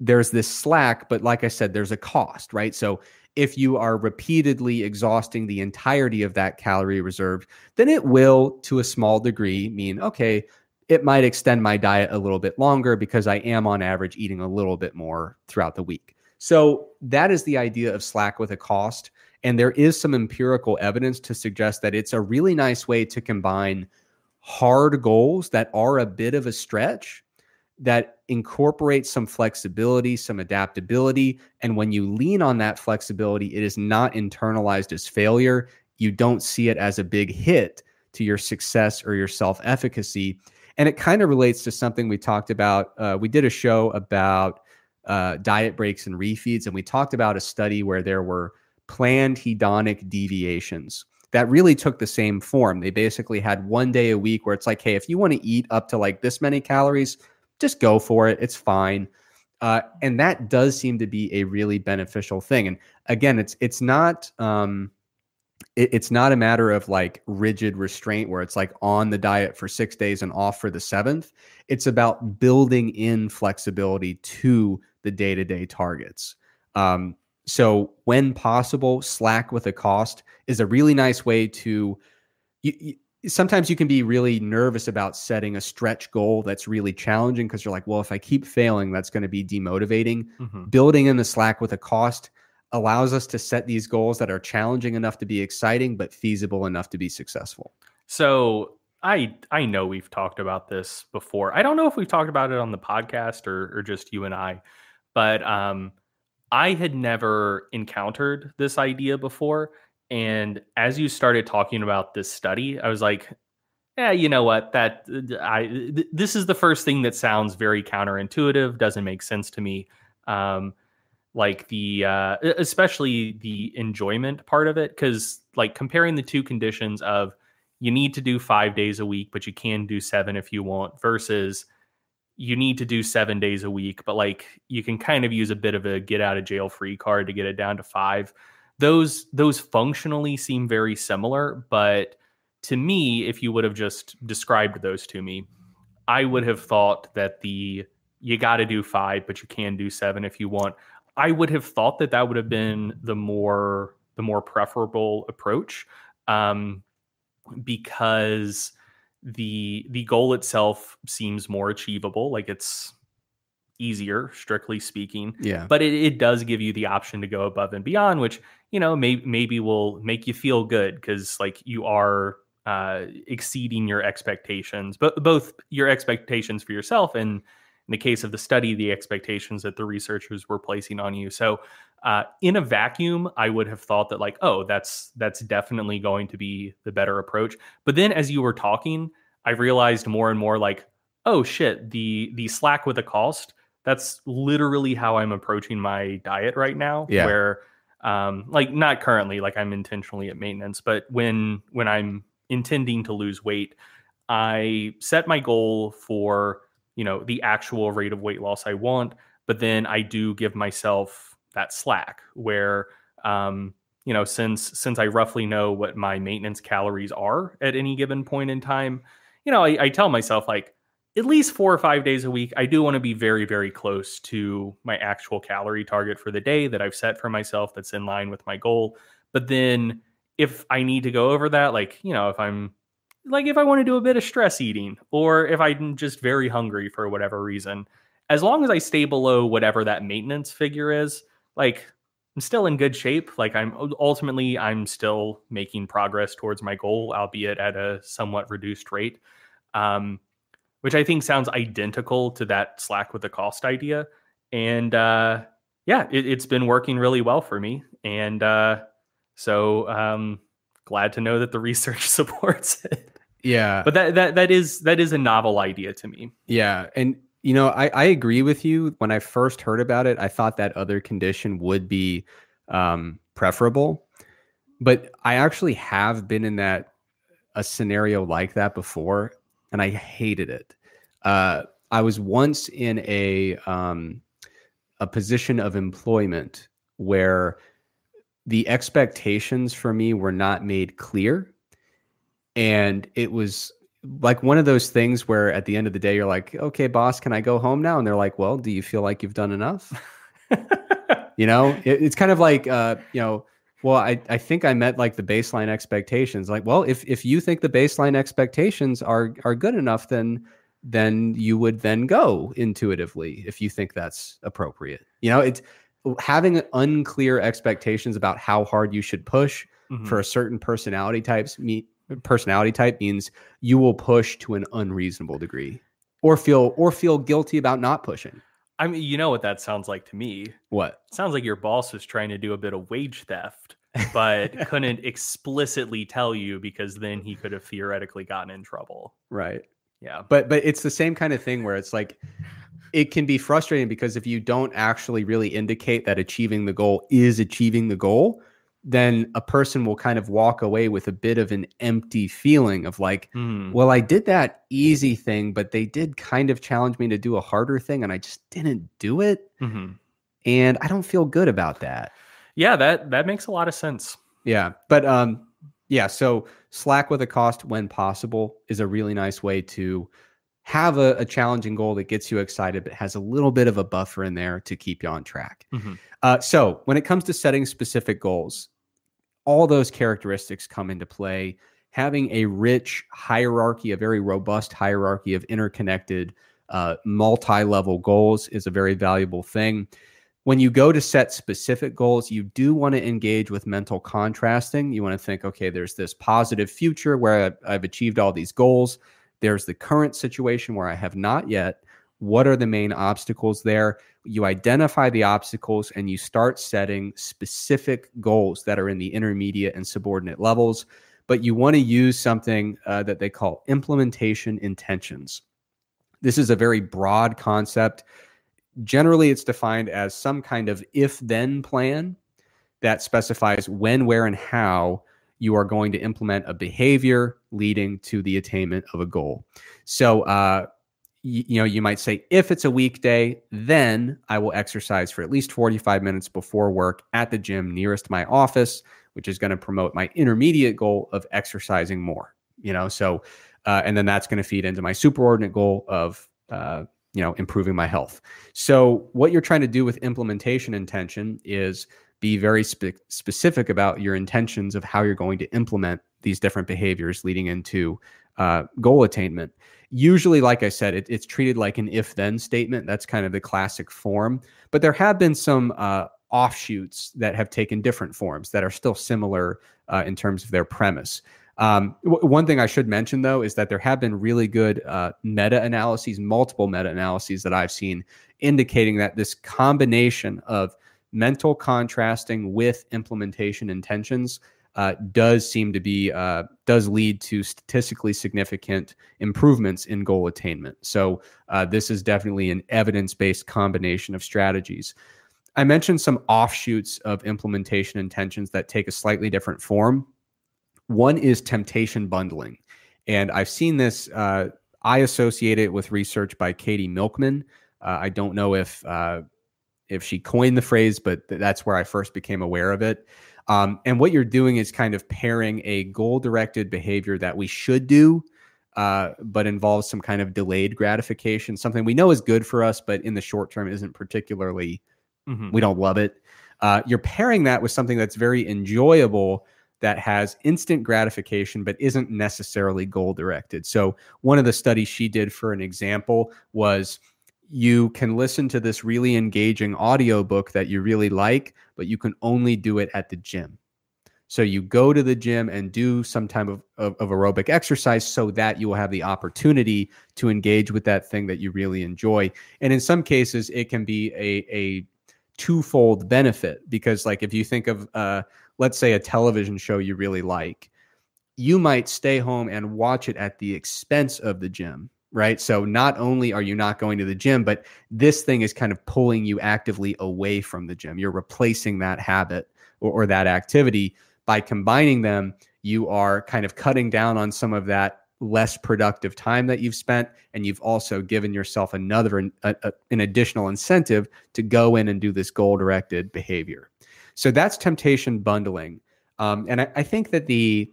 there's this slack, but like I said, there's a cost, right? So if you are repeatedly exhausting the entirety of that calorie reserve, then it will, to a small degree, mean, okay, it might extend my diet a little bit longer because I am on average eating a little bit more throughout the week. So that is the idea of slack with a cost. And there is some empirical evidence to suggest that it's a really nice way to combine hard goals that are a bit of a stretch that incorporates some flexibility, some adaptability. And when you lean on that flexibility, it is not internalized as failure. You don't see it as a big hit to your success or your self efficacy. And it kind of relates to something we talked about. Uh, we did a show about uh, diet breaks and refeeds, and we talked about a study where there were planned hedonic deviations that really took the same form. They basically had one day a week where it's like, hey, if you want to eat up to like this many calories, just go for it. It's fine. Uh, and that does seem to be a really beneficial thing. And again, it's it's not um, it, it's not a matter of like rigid restraint where it's like on the diet for six days and off for the seventh. It's about building in flexibility to the day to day targets. Um, so when possible, slack with a cost is a really nice way to. You, sometimes you can be really nervous about setting a stretch goal that's really challenging because you're like, well, if I keep failing, that's going to be demotivating. Mm-hmm. Building in the slack with a cost allows us to set these goals that are challenging enough to be exciting but feasible enough to be successful. So I I know we've talked about this before. I don't know if we've talked about it on the podcast or or just you and I, but um I had never encountered this idea before and as you started talking about this study, I was like, yeah, you know what? That I th- this is the first thing that sounds very counterintuitive, doesn't make sense to me. Um, like the uh, especially the enjoyment part of it, because like comparing the two conditions of you need to do five days a week, but you can do seven if you want, versus you need to do seven days a week, but like you can kind of use a bit of a get out of jail free card to get it down to five. Those those functionally seem very similar, but to me, if you would have just described those to me, I would have thought that the you got to do five, but you can do seven if you want. I would have thought that that would have been the more the more preferable approach, um, because the the goal itself seems more achievable. Like it's easier, strictly speaking. Yeah. But it, it does give you the option to go above and beyond, which you know may, maybe will make you feel good because like you are uh, exceeding your expectations, but both your expectations for yourself and in the case of the study, the expectations that the researchers were placing on you. So, uh, in a vacuum, I would have thought that like, oh, that's that's definitely going to be the better approach. But then, as you were talking, I realized more and more like, oh shit, the the slack with the cost. That's literally how I'm approaching my diet right now. Yeah. Where, um, like not currently, like I'm intentionally at maintenance, but when when I'm intending to lose weight, I set my goal for, you know, the actual rate of weight loss I want, but then I do give myself that slack where um, you know, since since I roughly know what my maintenance calories are at any given point in time, you know, I, I tell myself like at least four or five days a week, I do want to be very, very close to my actual calorie target for the day that I've set for myself that's in line with my goal. But then if I need to go over that, like, you know, if I'm like, if I want to do a bit of stress eating or if I'm just very hungry for whatever reason, as long as I stay below whatever that maintenance figure is, like, I'm still in good shape. Like, I'm ultimately, I'm still making progress towards my goal, albeit at a somewhat reduced rate. Um, which I think sounds identical to that Slack with the cost idea. And uh, yeah, it, has been working really well for me. And uh, so um, glad to know that the [LAUGHS] research supports it. Yeah. But that that that is that is a novel idea to me. Yeah. And you know, I, I agree with you. When I first heard about it, I thought that other condition would be um, preferable. But I actually have been in that a scenario like that before, and I hated it. Uh, I was once in a um, a position of employment where the expectations for me were not made clear. And it was like one of those things where at the end of the day, you're like, okay, boss, can I go home now? And they're like, well, do you feel like you've done enough? [LAUGHS] you know, it, it's kind of like, uh, you know, well, I, I think I met like the baseline expectations. Like, well, if if you think the baseline expectations are are good enough, then then you would then go intuitively if you think that's appropriate. You know, it's having unclear expectations about how hard you should push mm-hmm. for a certain personality types me personality type means you will push to an unreasonable degree or feel or feel guilty about not pushing. I mean, you know what that sounds like to me. What? It sounds like your boss was trying to do a bit of wage theft, [LAUGHS] but couldn't explicitly tell you because then he could have theoretically gotten in trouble. Right. Yeah. But but it's the same kind of thing where it's like it can be frustrating because if you don't actually really indicate that achieving the goal is achieving the goal, then a person will kind of walk away with a bit of an empty feeling of like, mm. well, I did that easy thing, but they did kind of challenge me to do a harder thing and I just didn't do it. Mm-hmm. And I don't feel good about that. Yeah, that that makes a lot of sense. Yeah. But um yeah, so slack with a cost when possible is a really nice way to have a, a, challenging goal that gets you excited, but has a little bit of a buffer in there to keep you on track. Mm-hmm. Uh, so, when it comes to setting specific goals, all those characteristics come into play. Having a rich hierarchy, a very robust hierarchy of interconnected, uh, multi level goals is a very valuable thing. When you go to set specific goals, you do want to engage with mental contrasting. You want to think, okay, there's this positive future where I've achieved all these goals there's the current situation where I have not yet. What are the main obstacles there? You identify the obstacles and you start setting specific goals that are in the intermediate and subordinate levels. But you want to use something uh, that they call implementation intentions. This is a very broad concept. Generally, it's defined as some kind of if then plan that specifies when, where, and how you are going to implement a behavior leading to the attainment of a goal. So, uh, you, you know, you might say, if it's a weekday, then I will exercise for at least 45 minutes before work at the gym nearest my office, which is going to promote my intermediate goal of exercising more. You know, so, uh, and then that's going to feed into my superordinate goal of, uh, you know, improving my health. So, what you're trying to do with implementation intention is be very spe- specific about your intentions of how you're going to implement these different behaviors leading into uh, goal attainment. Usually, like I said, it, it's treated like an if then statement. That's kind of the classic form. But there have been some uh, offshoots that have taken different forms that are still similar uh, in terms of their premise. Um, w- one thing I should mention, though, is that there have been really good uh, meta analyses, multiple meta analyses that I've seen indicating that this combination of mental contrasting with implementation intentions uh, does seem to be uh, does lead to statistically significant improvements in goal attainment. So uh, this is definitely an evidence based combination of strategies. I mentioned some offshoots of implementation intentions that take a slightly different form. One is temptation bundling, and I've seen this. Uh, I associate it with research by Katie Milkman. Uh, I don't know if uh, if she coined the phrase, but th- that's where I first became aware of it. Um, and what you're doing is kind of pairing a goal directed behavior that we should do, uh, but involves some kind of delayed gratification, something we know is good for us, but in the short term isn't particularly, mm-hmm. we don't love it. Uh, you're pairing that with something that's very enjoyable that has instant gratification but isn't necessarily goal directed. So, one of the studies she did for an example was you can listen to this really engaging audiobook that you really like, but you can only do it at the gym. So you go to the gym and do some type of, of, of, aerobic exercise so that you will have the opportunity to engage with that thing that you really enjoy. And in some cases, it can be a, a twofold benefit because, like, if you think of, uh, let's say, a television show you really like, you might stay home and watch it at the expense of the gym right? So not only are you not going to the gym, but this thing is kind of pulling you actively away from the gym. You're replacing that habit or, or, that activity by combining them. You are kind of cutting down on some of that less productive time that you've spent, and you've also given yourself another a, a, an additional incentive to go in and do this goal directed behavior. So that's temptation bundling. Um, and I, I think that the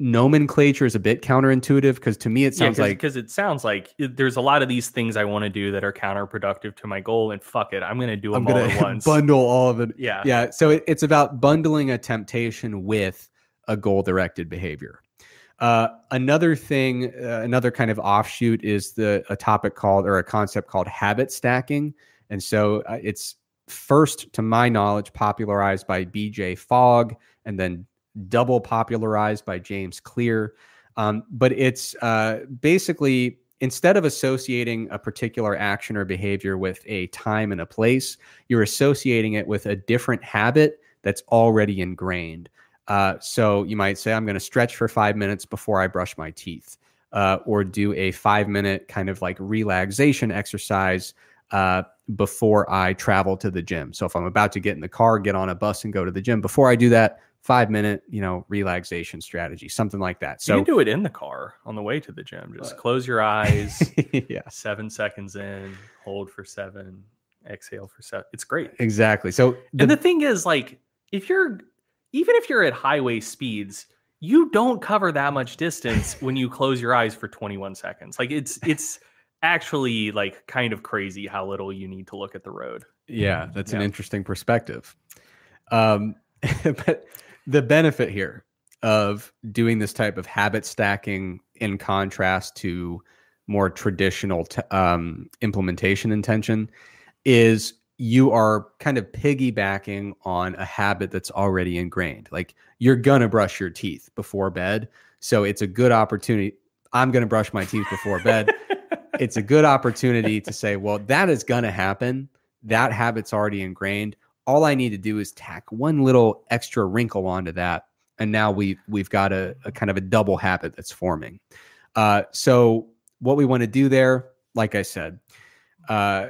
nomenclature is a bit counterintuitive because to me it sounds yeah, like because it sounds like there's a lot of these things I want to do that are counterproductive to my goal, and fuck it, I'm going to do them I'm all at [LAUGHS] once. Bundle all of it. Yeah, yeah. So it, it's about bundling a temptation with a goal-directed behavior. Uh, another thing, uh, another kind of offshoot is the a topic called or a concept called habit stacking, and so uh, it's first, to my knowledge, popularized by B.J. Fogg and then double popularized by James Clear. Um, but it's uh, basically instead of associating a particular action or behavior with a time and a place, you're associating it with a different habit that's already ingrained. Uh, so you might say, I'm going to stretch for five minutes before I brush my teeth, uh, or do a five minute kind of like relaxation exercise uh, before I travel to the gym. So if I'm about to get in the car, get on a bus, and go to the gym, before I do that, five minute, you know, relaxation strategy, something like that. So you can do it in the car on the way to the gym. Just uh, close your eyes. [LAUGHS] yeah. Seven seconds in, hold for seven, exhale for seven. It's great. Exactly. So the, and the thing is, like, if you're even if you're at highway speeds, you don't cover that much distance when you [LAUGHS] close your eyes for 21 seconds. Like it's it's actually like kind of crazy how little you need to look at the road. Yeah, that's yeah. an interesting perspective. Um, [LAUGHS] but the benefit here of doing this type of habit stacking in contrast to more traditional t- um, implementation intention is you are kind of piggybacking on a habit that's already ingrained. Like you're going to brush your teeth before bed. So it's a good opportunity. I'm going to brush my teeth before bed. it's a good opportunity to say, well, that is going to happen. That habit's already ingrained all I need to do is tack one little extra wrinkle onto that, and now we we've got a, a kind of a double habit that's forming. Uh, so what we want to do there, like I said, uh,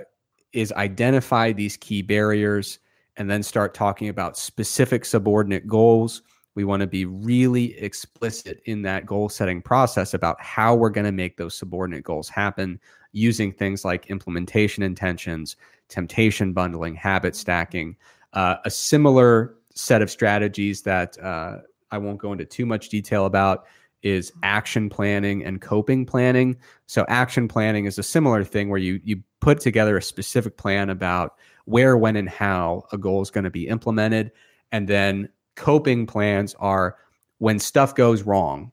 is identify these key barriers and then start talking about specific subordinate goals We want to be really explicit in that goal setting process about how we're going to make those subordinate goals happen using things like implementation intentions, temptation bundling, habit stacking, uh, a similar set of strategies that uh, I won't go into too much detail about is action planning and coping planning. So action planning is a similar thing where you you put together a specific plan about where, when, and how a goal is going to be implemented, and then coping plans are when stuff goes wrong.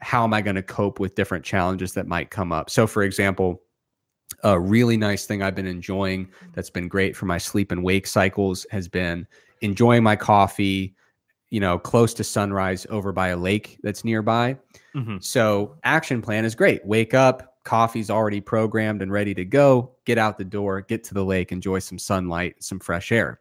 How am I going to cope with different challenges that might come up? So, for example, a really nice thing I've been enjoying that's been great for my sleep and wake cycles has been enjoying my coffee, you know, close to sunrise over by a lake that's nearby. Mm-hmm. So, action plan is great. Wake up, coffee's already programmed and ready to go. Get out the door, get to the lake, enjoy some sunlight, some fresh air.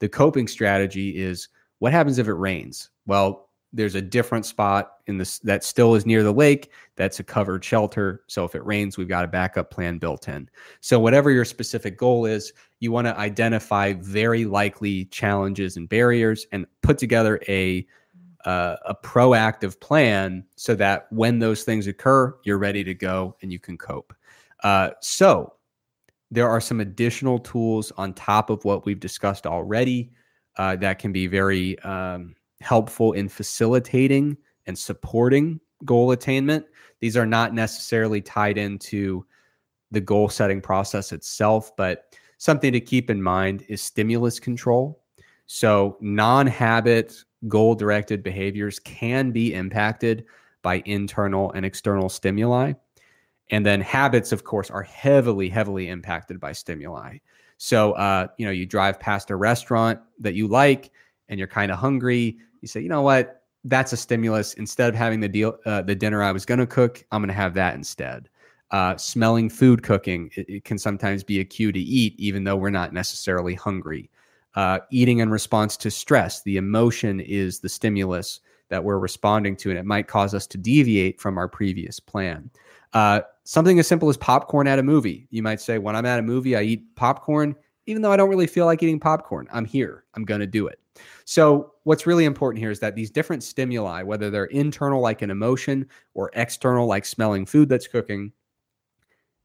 The coping strategy is what happens if it rains? Well, there's a different spot in this that still is near the lake that's a covered shelter. So if it rains we've got a backup plan built in. So whatever your specific goal is you want to identify very likely challenges and barriers and put together a uh, a proactive plan so that when those things occur you're ready to go and you can cope. Uh, so there are some additional tools on top of what we've discussed already uh, that can be very um, helpful in facilitating and supporting goal attainment. These are not necessarily tied into the goal setting process itself, but something to keep in mind is stimulus control. So, non habit, goal directed behaviors can be impacted by internal and external stimuli. And then habits, of course, are heavily, heavily impacted by stimuli. So, uh, you know, you drive past a restaurant that you like and you're kind of hungry you say, you know what, that's a stimulus. Instead of having the deal, uh, the dinner I was going to cook, I'm going to have that instead. Uh, smelling food cooking it, it, can sometimes be a cue to eat, even though we're not necessarily hungry. Uh, eating in response to stress, the emotion is the stimulus that we're responding to, and it might cause us to deviate from our previous plan. Uh, something as simple as popcorn at a movie. You might say, when I'm at a movie, I eat popcorn, even though I don't really feel like eating popcorn. I'm here. I'm going to do it. So, what's really important here is that these different stimuli, whether they're internal, like an emotion, or external, like smelling food that's cooking,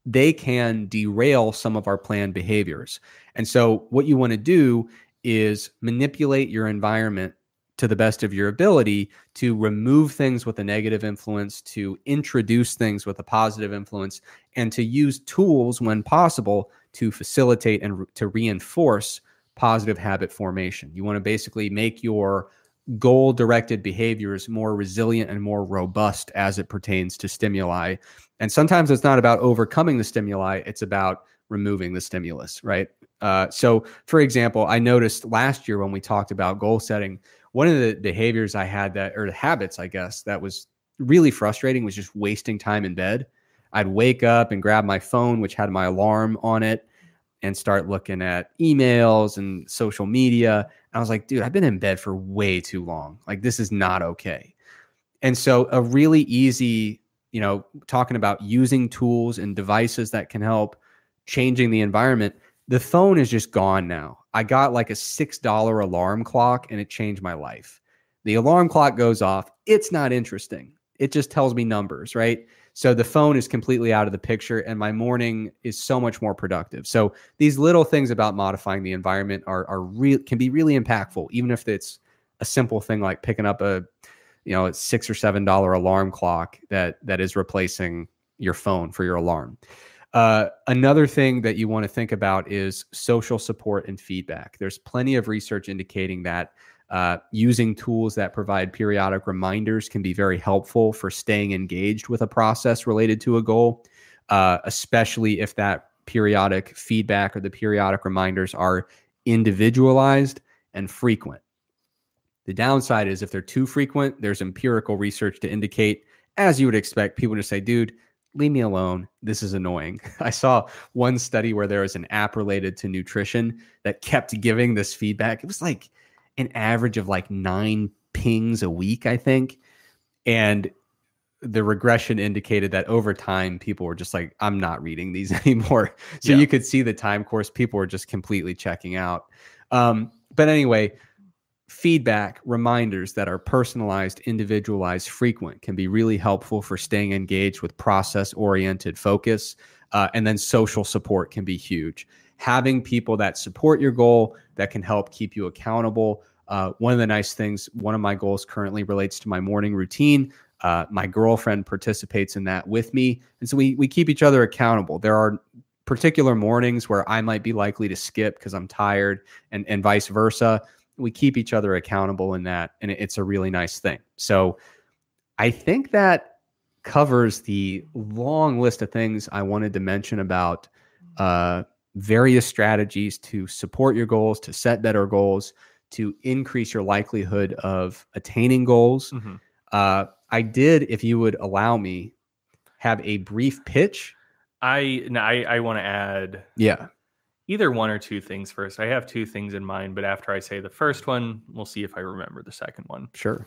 they can derail some of our planned behaviors. And so, what you want to do is manipulate your environment to the best of your ability to remove things with a negative influence, to introduce things with a positive influence, and to use tools when possible to facilitate and re- to reinforce positive habit formation. You want to basically make your goal directed behaviors more resilient and more robust as it pertains to stimuli. And sometimes it's not about overcoming the stimuli, it's about removing the stimulus, right? Uh, so, for example, I noticed last year when we talked about goal setting, one of the behaviors I had that, or the habits, I guess, that was really frustrating was just wasting time in bed. I'd wake up and grab my phone, which had my alarm on it, and start looking at emails and social media. And I was like, dude, I've been in bed for way too long. Like, this is not okay. And so, a really easy, you know, talking about using tools and devices that can help changing the environment. The phone is just gone now. I got like a $6 alarm clock and it changed my life. The alarm clock goes off. It's not interesting. It just tells me numbers, right? So the phone is completely out of the picture, and my morning is so much more productive. So these little things about modifying the environment are are real can be really impactful, even if it's a simple thing like picking up a you know a six or seven dollar alarm clock that that is replacing your phone for your alarm. Uh, another thing that you want to think about is social support and feedback. There's plenty of research indicating that uh, using tools that provide periodic reminders can be very helpful for staying engaged with a process related to a goal, uh, especially if that periodic feedback or the periodic reminders are individualized and frequent. The downside is if they're too frequent, there's empirical research to indicate, as you would expect, people to say, dude, leave me alone. This is annoying. [LAUGHS] I saw one study where there was an app related to nutrition that kept giving this feedback. It was like, an average of like nine pings a week, I think. And the regression indicated that over time, people were just like, I'm not reading these [LAUGHS] anymore. So yeah. you could see the time course, people were just completely checking out. Um, but anyway, feedback, reminders that are personalized, individualized, frequent can be really helpful for staying engaged with process oriented focus. Uh, and then social support can be huge. Having people that support your goal, that can help keep you accountable. Uh, one of the nice things, one of my goals currently relates to my morning routine. Uh, my girlfriend participates in that with me. And so we, we keep each other accountable. There are particular mornings where I might be likely to skip because I'm tired and, and vice versa. We keep each other accountable in that. And it's a really nice thing. So I think that covers the long list of things I wanted to mention about uh, various strategies to support your goals, to set better goals, to increase your likelihood of attaining goals. Mm-hmm. Uh, I did, if you would allow me, have a brief pitch. I no, I, I want to add. Yeah. Either one or two things first. I have two things in mind, but after I say the first one, we'll see if I remember the second one. Sure.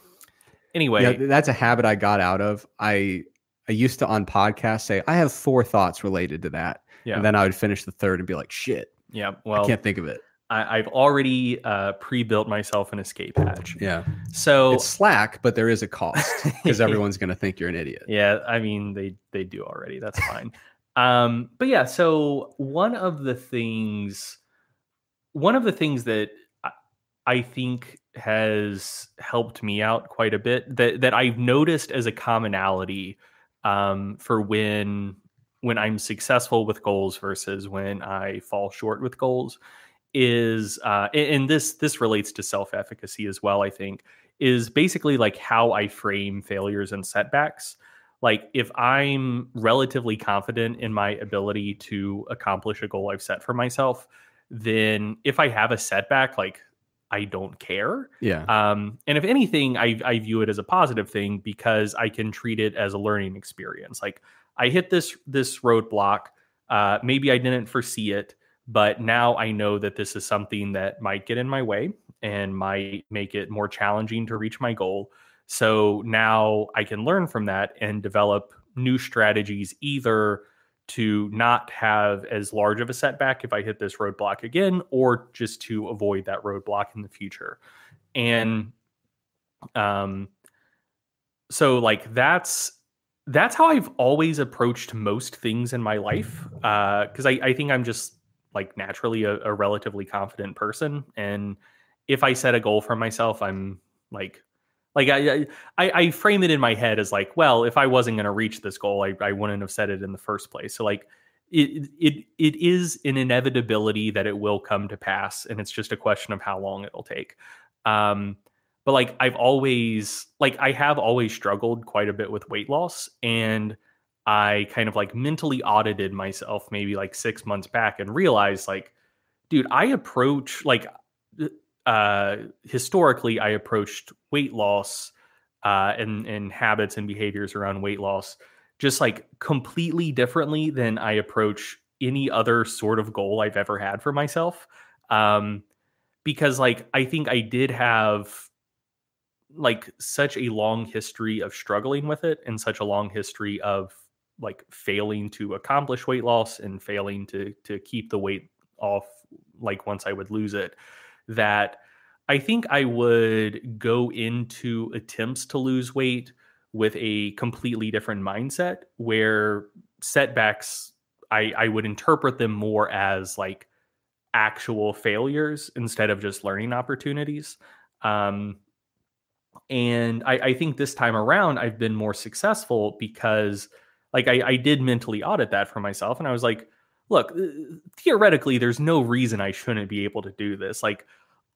Anyway, yeah, that's a habit I got out of. I I used to on podcasts say I have four thoughts related to that, yeah. and then I would finish the third and be like, "Shit, yeah, well, I can't think of it." I, have already uh, pre-built myself an escape hatch. Yeah. So it's slack, but there is a cost [LAUGHS] because everyone's going to think you're an idiot. Yeah, I mean they they do already. That's fine. um, but yeah, so one of the things, one of the things that I think has helped me out quite a bit that that I've noticed as a commonality um, for when when I'm successful with goals versus when I fall short with goals is uh, and this this relates to self efficacy as well. I think is basically like how I frame failures and setbacks. Like if I'm relatively confident in my ability to accomplish a goal I've set for myself, then if I have a setback, like I don't care. Yeah. Um, and if anything, I, I view it as a positive thing because I can treat it as a learning experience. Like I hit this this roadblock. Uh, maybe I didn't foresee it. But now I know that this is something that might get in my way and might make it more challenging to reach my goal. So now I can learn from that and develop new strategies either to not have as large of a setback if I hit this roadblock again, or just to avoid that roadblock in the future. And um, so like that's that's how I've always approached most things in my life. Because uh, I, I think I'm just like naturally a, a relatively confident person and if i set a goal for myself i'm like like I, I i frame it in my head as like well if i wasn't going to reach this goal I, I wouldn't have set it in the first place so like it it it is an inevitability that it will come to pass and it's just a question of how long it'll take um but like i've always like i have always struggled quite a bit with weight loss and I kind of like mentally audited myself maybe like six months back and realized like, dude, I approach like uh historically I approached weight loss uh and and habits and behaviors around weight loss just like completely differently than I approach any other sort of goal I've ever had for myself. Um because like I think I did have like such a long history of struggling with it and such a long history of like failing to accomplish weight loss and failing to to keep the weight off like once I would lose it that I think I would go into attempts to lose weight with a completely different mindset where setbacks I I would interpret them more as like actual failures instead of just learning opportunities. Um, and I, I think this time around I've been more successful because like I, I did mentally audit that for myself and i was like look uh, theoretically there's no reason i shouldn't be able to do this. Like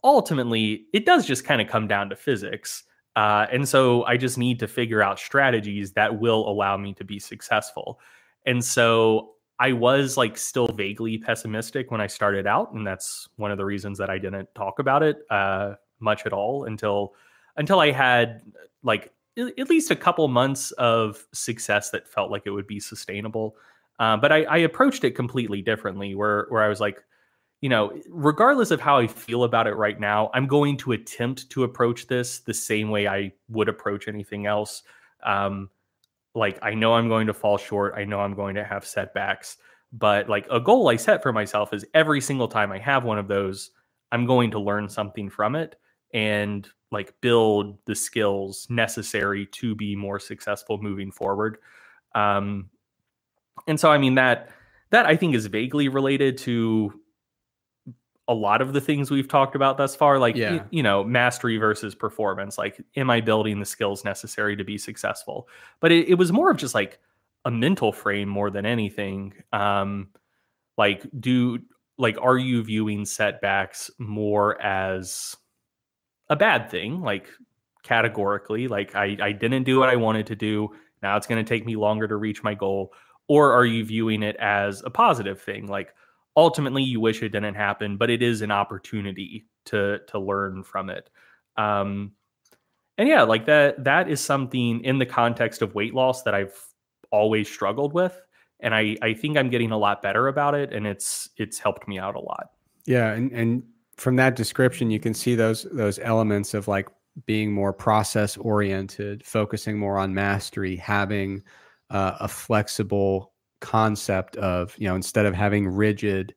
ultimately it does just kind of come down to physics uh, and so i just need to figure out strategies that will allow me to be successful. And so i was like still vaguely pessimistic when i started out and that's one of the reasons that i didn't talk about it uh, much at all until until i had like at least a couple months of success that felt like it would be sustainable. Uh, but I, I, approached it completely differently, where where I was like, you know, regardless of how I feel about it right now, I'm going to attempt to approach this the same way I would approach anything else. Um, like I know I'm going to fall short. I know I'm going to have setbacks, but like a goal I set for myself is every single time I have one of those, I'm going to learn something from it and like build the skills necessary to be more successful moving forward. Um, and so, I mean that that I think is vaguely related to a lot of the things we've talked about thus far like Yeah. you know mastery versus performance like am i building the skills necessary to be successful but it, it was more of just like a mental frame more than anything um like do like are you viewing setbacks more as a bad thing like categorically like i i didn't do what i wanted to do. Now it's going to take me longer to reach my goal. Or are you viewing it as a positive thing? Like ultimately you wish it didn't happen but it is an opportunity to to learn from it. Um and yeah like that that is something in the context of weight loss that i've always struggled with and i i think i'm getting a lot better about it and it's it's helped me out a lot. Yeah, and and from that description, you can see those those elements of like being more process oriented, focusing more on mastery, having uh, a flexible concept of you know instead of having rigid,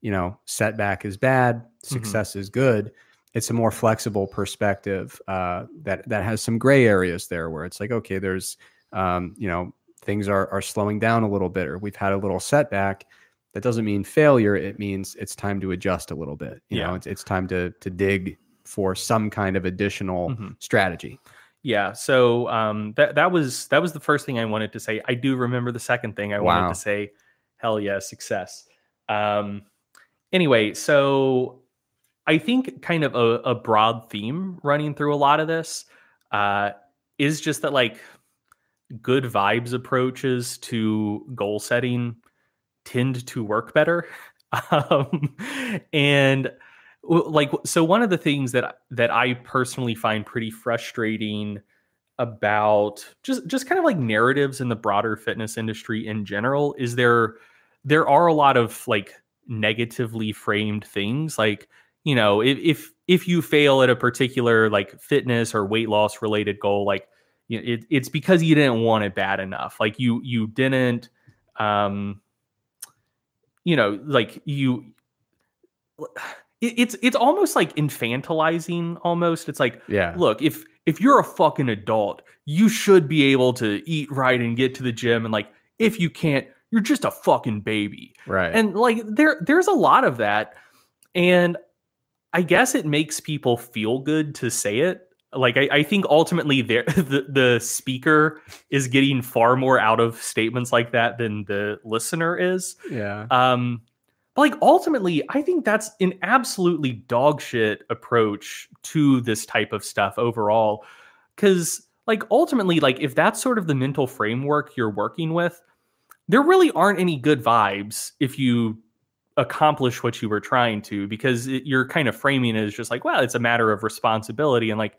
you know, setback is bad, success is good. It's a more flexible perspective uh, that that has some gray areas there, where it's like okay, there's um, you know things are are slowing down a little bit, or we've had a little setback that doesn't mean failure it means it's time to adjust a little bit you know it's, it's time to to dig for some kind of additional Mhm. strategy Yeah. So um, that that was that was the first thing I wanted to say. I do remember the second thing I Wow. wanted to say. Hell yeah, success. Um, anyway, so I think kind of a, a broad theme running through a lot of this uh, is just that like good vibes approaches to goal setting tend to work better. [LAUGHS] um, and like so one of the things that that I personally find pretty frustrating about just just kind of like narratives in the broader fitness industry in general is there there are a lot of like negatively framed things like you know if if if you fail at a particular like fitness or weight loss related goal like it, it's because you didn't want it bad enough like you you didn't um you know like you it, it's it's almost like infantilizing almost. It's like yeah. look if if you're a fucking adult you should be able to eat right and get to the gym. And like if you can't you're just a fucking baby. Right. And like there there's a lot of that. And i guess it makes people feel good to say it like i, I think ultimately there [LAUGHS] the, the speaker is getting far more out of statements like that than the listener is yeah um, but like ultimately, I think that's an absolutely dog shit approach to this type of stuff overall. Cause like ultimately, like if that's sort of the mental framework you're working with, there really aren't any good vibes if you accomplish what you were trying to, because it, you're kind of framing it as just like, well, it's a matter of responsibility. And like,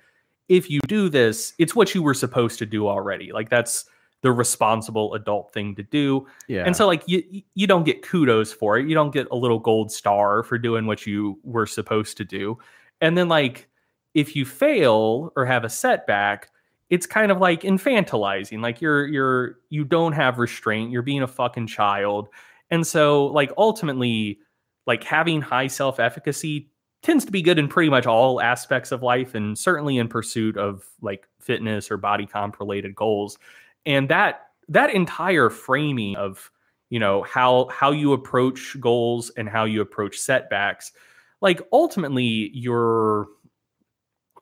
if you do this, it's what you were supposed to do already. Like that's the responsible adult thing to do. yeah And so like you you don't get kudos for it. You don't get a little gold star for doing what you were supposed to do. And then like if you fail or have a setback, it's kind of like infantilizing. Like you're you're you don't have restraint. You're being a fucking child. And so like ultimately like having high self-efficacy tends to be good in pretty much all aspects of life and certainly in pursuit of like fitness or body comp related goals. And that that entire framing of you know how how you approach goals and how you approach setbacks like ultimately you're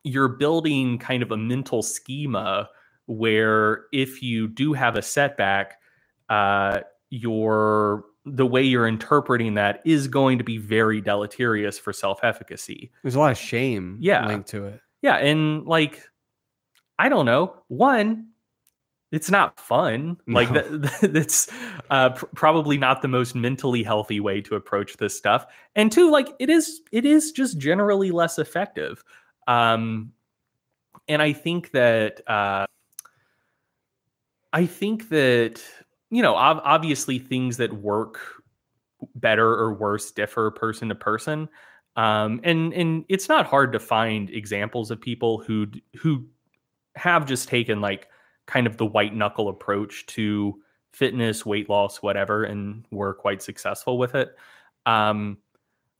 you're building kind of a mental schema where if you do have a setback uh your the way you're interpreting that is going to be very deleterious for self-efficacy there's a lot of shame Yeah. linked to it yeah, and like I don't know, one it's not fun. Like No. that, [LAUGHS] that's uh, pr- probably not the most mentally healthy way to approach this stuff. And two, like it is, it is just generally less effective. Um, and I think that uh, I think that you know, ob- obviously, things that work better or worse differ person to person um, and and it's not hard to find examples of people who who have just taken like kind of the white knuckle approach to fitness, weight loss, whatever, and were quite successful with it. Um,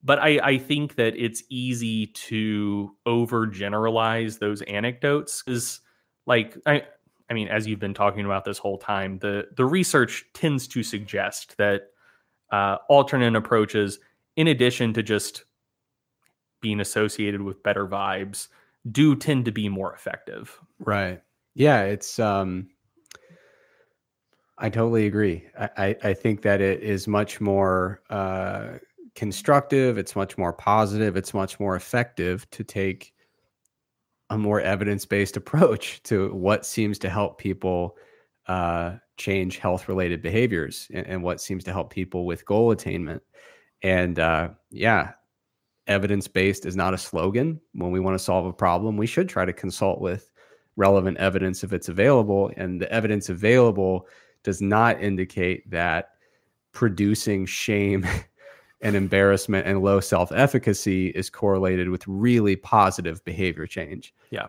but I, I think that it's easy to overgeneralize those anecdotes is like I I mean, as you've been talking about this whole time, the the research tends to suggest that uh, alternate approaches, in addition to just being associated with better vibes, do tend to be more effective. Right. Yeah, it's um I totally agree. I, I, I think that it is much more uh, constructive. It's much more positive. It's much more effective to take a more evidence based approach to what seems to help people uh, change health related behaviors and, and, what seems to help people with goal attainment. And uh, yeah, evidence based is not a slogan. When we want to solve a problem, we should try to consult with relevant evidence if it's available. And the evidence available does not indicate that producing shame [LAUGHS] and embarrassment and low self efficacy is correlated with really positive behavior change. Yeah.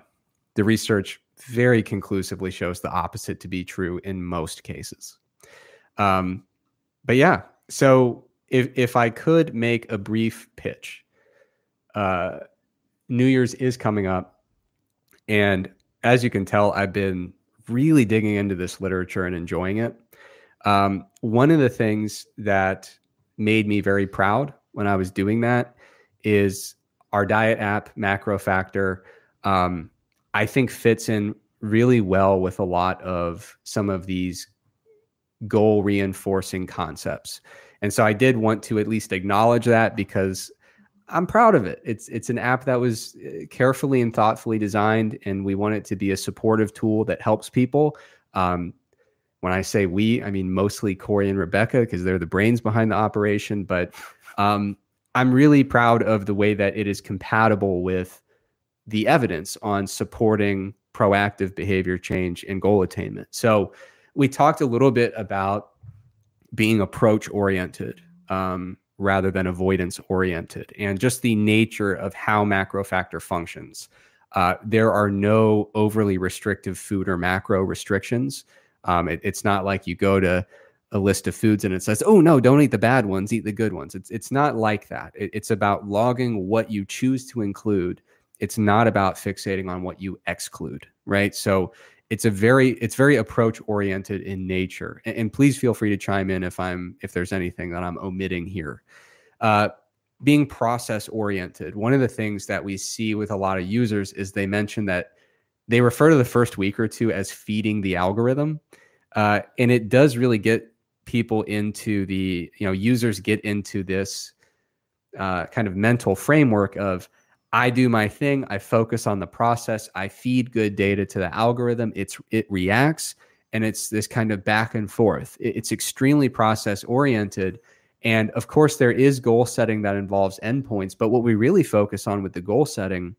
The research very conclusively shows the opposite to be true in most cases. Um, but yeah, so if if I could make a brief pitch, uh, New Year's is coming up, and as you can tell, I've been really digging into this literature and enjoying it. Um, one of the things that made me very proud when I was doing that is our diet app, MacroFactor. Um, I think fits in really well with a lot of some of these goal reinforcing concepts. And so I did want to at least acknowledge that because I'm proud of it. It's it's an app that was uh, carefully and thoughtfully designed, and we want it to be a supportive tool that helps people. Um, when I say we, I mean mostly Corey and Rebecca because they're the brains behind the operation. But um, I'm really proud of the way that it is compatible with the evidence on supporting proactive behavior change and goal attainment. So we talked a little bit about being approach oriented. Um, rather than avoidance oriented, and just the nature of how MacroFactor functions. Uh, there are no overly restrictive food or macro restrictions. Um, it, it's not like you go to a list of foods and it says, "Oh no, don't eat the bad ones, eat the good ones." It's it's not like that. It, it's about logging what you choose to include. It's not about fixating on what you exclude, right? So it's a very it's very approach oriented in nature and, and, please feel free to chime in if i'm if there's anything that i'm omitting here uh, being process oriented one of the things that we see with a lot of users is they mention that they refer to the first week or two as feeding the algorithm uh, and it does really get people into the you know users get into this uh, kind of mental framework of I do my thing. I focus on the process. I feed good data to the algorithm. It's it reacts, and it's this kind of back and forth. It's extremely process oriented, and of course, there is goal setting that involves endpoints. But what we really focus on with the goal setting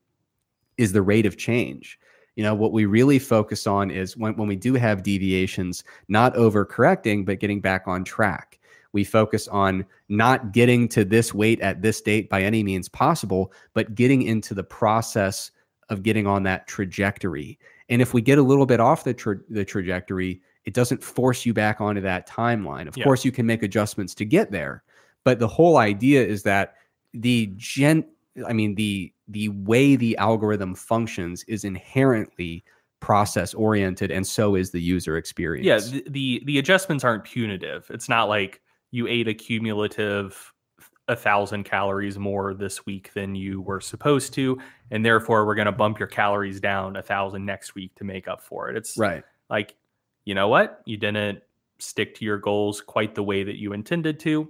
is the rate of change. You know, what we really focus on is when, when we do have deviations, not overcorrecting, but getting back on track. We focus on not getting to this weight at this date by any means possible, but getting into the process of getting on that trajectory. And if we get a little bit off the tra- the trajectory, it doesn't force you back onto that timeline. Of yeah. course, you can make adjustments to get there, but the whole idea is that the gen I mean the the way the algorithm functions is inherently process oriented and so is the user experience. Yeah, the, the the adjustments aren't punitive. It's not like you ate a cumulative a thousand calories more this week than you were supposed to, and therefore we're going to bump your calories down a thousand next week to make up for it. It's right. Like, you know what? You didn't stick to your goals quite the way that you intended to,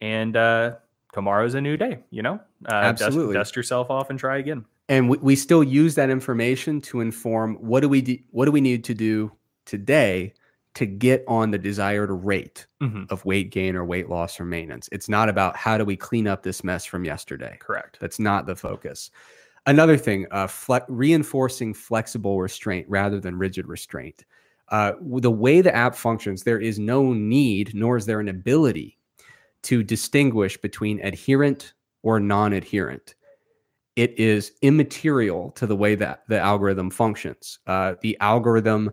and uh, tomorrow's a new day. You know, uh, absolutely dust, dust yourself off and try again. And we, we still use that information to inform what do we do, what do we need to do today to get on the desired rate mm-hmm. of weight gain or weight loss or maintenance. It's not about how do we clean up this mess from yesterday. Correct. That's not the focus. Another thing, uh, fle- reinforcing flexible restraint rather than rigid restraint. Uh, the way the app functions, there is no need, nor is there an ability to distinguish between adherent or non adherent. It is immaterial to the way that the algorithm functions. Uh, the algorithm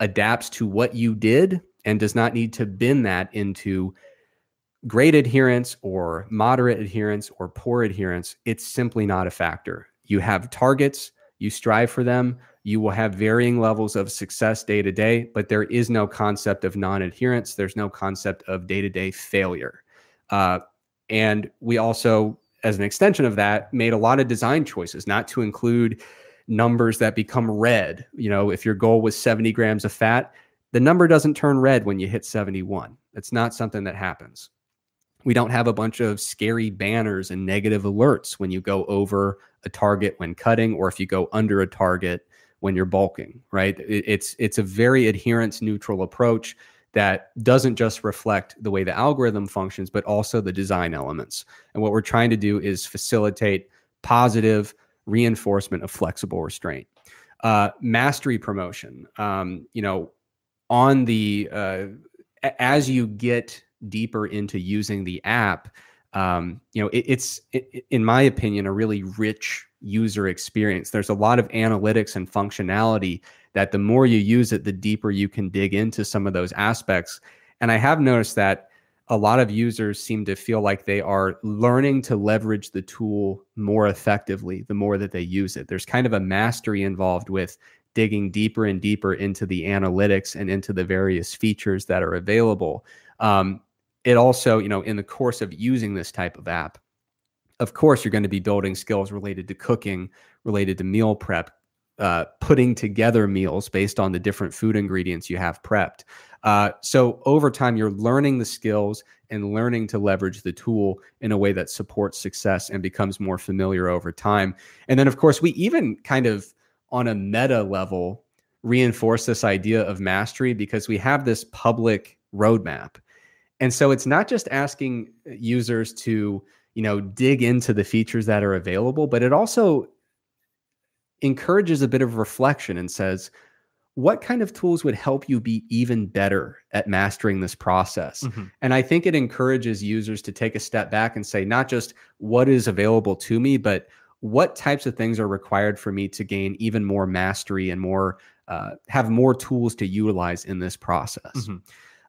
adapts to what you did and does not need to bend that into great adherence or moderate adherence or poor adherence, it's simply not a factor. You have targets, you strive for them, you will have varying levels of success day to day, but there is no concept of non adherence. There's no concept of day to day failure. Uh, and we also, as an extension of that, made a lot of design choices not to include numbers that become red. You know, if your goal was 70 grams of fat, the number doesn't turn red when you hit 71. It's not something that happens. We don't have a bunch of scary banners and negative alerts when you go over a target when cutting or if you go under a target when you're bulking, right? It's it's a very adherence neutral approach that doesn't just reflect the way the algorithm functions, but also the design elements. And what we're trying to do is facilitate positive reinforcement of flexible restraint. Uh, mastery promotion, um, you know, on the uh, as you get deeper into using the app, um, you know, it, it's it, in my opinion a really rich user experience. There's a lot of analytics and functionality that the more you use it, the deeper you can dig into some of those aspects. And I have noticed that a lot of users seem to feel like they are learning to leverage the tool more effectively the more that they use it. There's kind of a mastery involved with digging deeper and deeper into the analytics and into the various features that are available. Um, it also, you know, in the course of using this type of app, of course, you're going to be building skills related to cooking, related to meal prep, uh, putting together meals based on the different food ingredients you have prepped. Uh, so over time, you're learning the skills and learning to leverage the tool in a way that supports success and becomes more familiar over time. And then, of course, we even kind of on a meta level reinforce this idea of mastery because we have this public roadmap. And so it's not just asking users to, you know, dig into the features that are available, but it also encourages a bit of reflection and says, what kind of tools would help you be even better at mastering this process? Mm-hmm. And I think it encourages users to take a step back and say, not just what is available to me, but what types of things are required for me to gain even more mastery and more uh, have more tools to utilize in this process. Mm-hmm.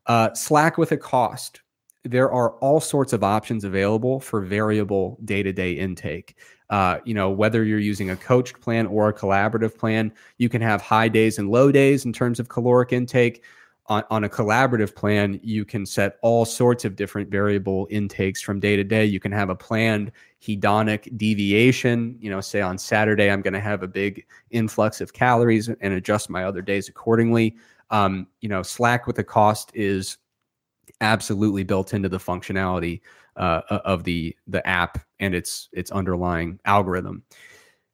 Uh, Slack with a cost. There are all sorts of options available for variable day to day intake. Uh, you know, whether you're using a coached plan or a collaborative plan, you can have high days and low days in terms of caloric intake. On, on a collaborative plan, you can set all sorts of different variable intakes from day to day. You can have a planned hedonic deviation. You know, say on Saturday, I'm going to have a big influx of calories and adjust my other days accordingly. Um, you know, Slack with the cost is absolutely built into the functionality uh, of the the app and its its underlying algorithm.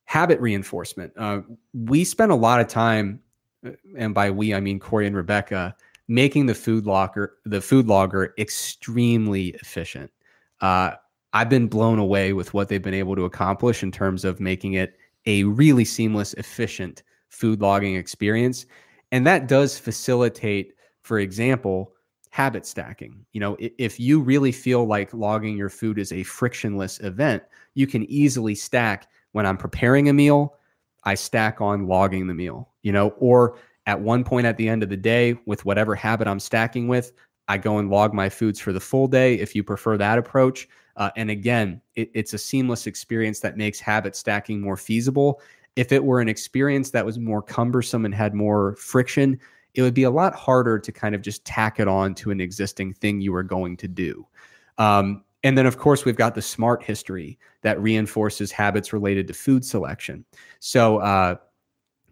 Habit reinforcement. Uh, we spent a lot of time, uh, and by we I mean Corey and Rebecca, making the food locker the food logger extremely efficient. Uh, I've been blown away with what they've been able to accomplish in terms of making it a really seamless, efficient food logging experience. And that does facilitate, for example, habit stacking. You know, if you really feel like logging your food is a frictionless event, you can easily stack when I'm preparing a meal, I stack on logging the meal, you know, or at one point at the end of the day with whatever habit I'm stacking with, I go and log my foods for the full day if you prefer that approach. Uh, and again, it, it's a seamless experience that makes habit stacking more feasible. If it were an experience that was more cumbersome and had more friction, it would be a lot harder to kind of just tack it on to an existing thing you were going to do. Um, and then, of course, we've got the smart history that reinforces habits related to food selection. So, uh,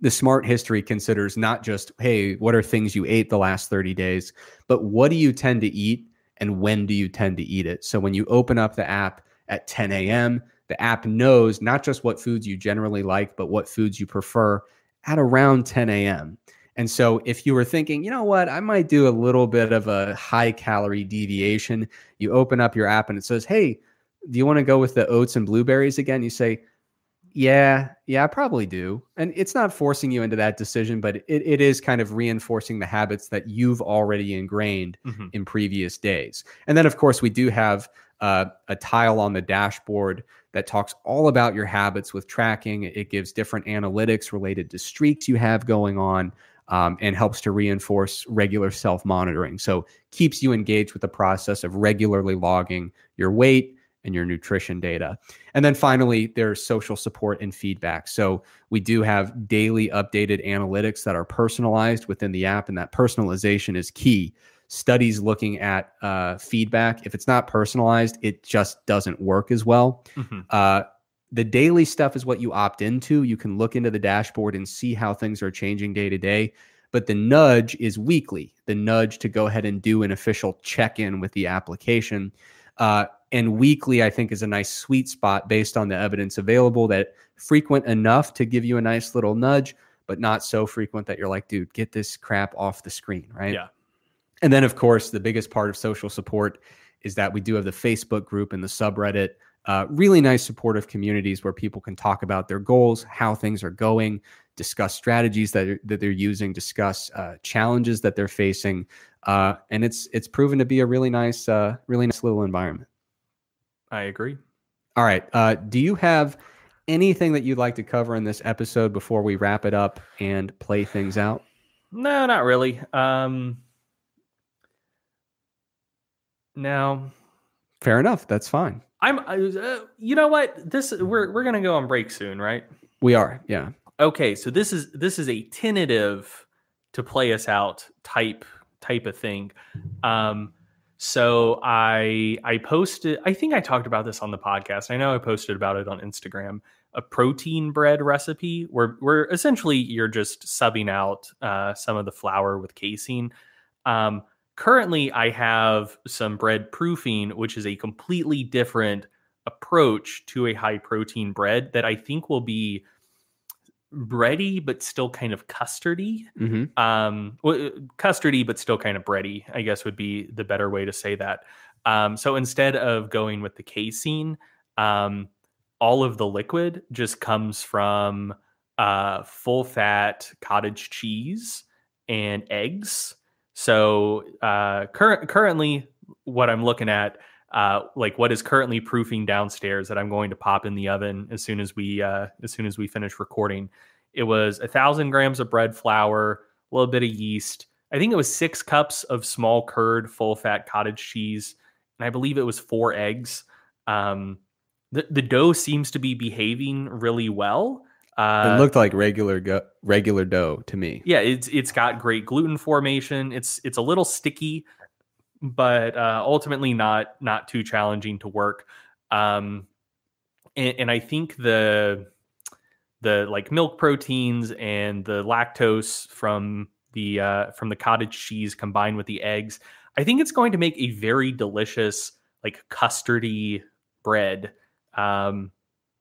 the smart history considers not just, hey, what are things you ate the last 30 days, but what do you tend to eat and when do you tend to eat it? So, when you open up the app at 10 a.m., the app knows not just what foods you generally like, but what foods you prefer at around 10 a.m. And so if you were thinking, you know what, I might do a little bit of a high calorie deviation, you open up your app and it says, hey, do you want to go with the oats and blueberries again? You say, yeah, yeah, I probably do. And it's not forcing you into that decision, but it, it is kind of reinforcing the habits that you've already ingrained mm-hmm. in previous days. And then, of course, we do have uh, a tile on the dashboard that talks all about your habits with tracking. It gives different analytics related to streaks you have going on. Um, and helps to reinforce regular self monitoring. So keeps you engaged with the process of regularly logging your weight and your nutrition data. And then finally, there's social support and feedback. So we do have daily updated analytics that are personalized within the app, and that personalization is key. Studies looking at uh, feedback, if it's not personalized, it just doesn't work as well. Mm-hmm. Uh, the daily stuff is what you opt into. You can look into the dashboard and see how things are changing day to day. But the nudge is weekly, the nudge to go ahead and do an official check in with the application. Uh, and weekly, I think, is a nice sweet spot based on the evidence available that frequent enough to give you a nice little nudge, but not so frequent that you're like, dude, get this crap off the screen, right? Yeah. And then, of course, the biggest part of social support is that we do have the Facebook group and the subreddit uh, really nice supportive communities where people can talk about their goals, how things are going, discuss strategies that, are, that they're using, discuss uh, challenges that they're facing, uh, and it's it's proven to be a really nice, uh, really nice little environment. I agree. All right. Uh, do you have anything that you'd like to cover in this episode before we wrap it up and play things out? No, not really. Um, no. Fair enough. That's fine. I'm. Uh, you know what? This we're we're gonna go on break soon, right? We are. Yeah. Okay. So this is this is a tentative to play us out type type of thing. Um. So I I posted. I think I talked about this on the podcast. I know I posted about it on Instagram. A protein bread recipe where where essentially you're just subbing out uh, some of the flour with casein. Um, Currently, I have some bread proofing, which is a completely different approach to a high protein bread that I think will be bready but still kind of custardy. Mm-hmm. Um, well, custardy but still kind of bready, I guess would be the better way to say that. Um, so instead of going with the casein, um, all of the liquid just comes from uh, full fat cottage cheese and eggs. So uh, cur- currently, what I'm looking at, uh, like what is currently proofing downstairs that I'm going to pop in the oven as soon as we uh, as soon as we finish recording. It was a thousand grams of bread flour, a little bit of yeast. I think it was six cups of small curd, full fat cottage cheese, and I believe it was four eggs. Um, the the dough seems to be behaving really well. Uh, it looked like regular go- regular dough to me. Yeah, it's it's got great gluten formation. It's it's a little sticky, but uh, ultimately not not too challenging to work. Um, and, and I think the the like milk proteins and the lactose from the uh, from the cottage cheese combined with the eggs, I think it's going to make a very delicious like custardy bread um,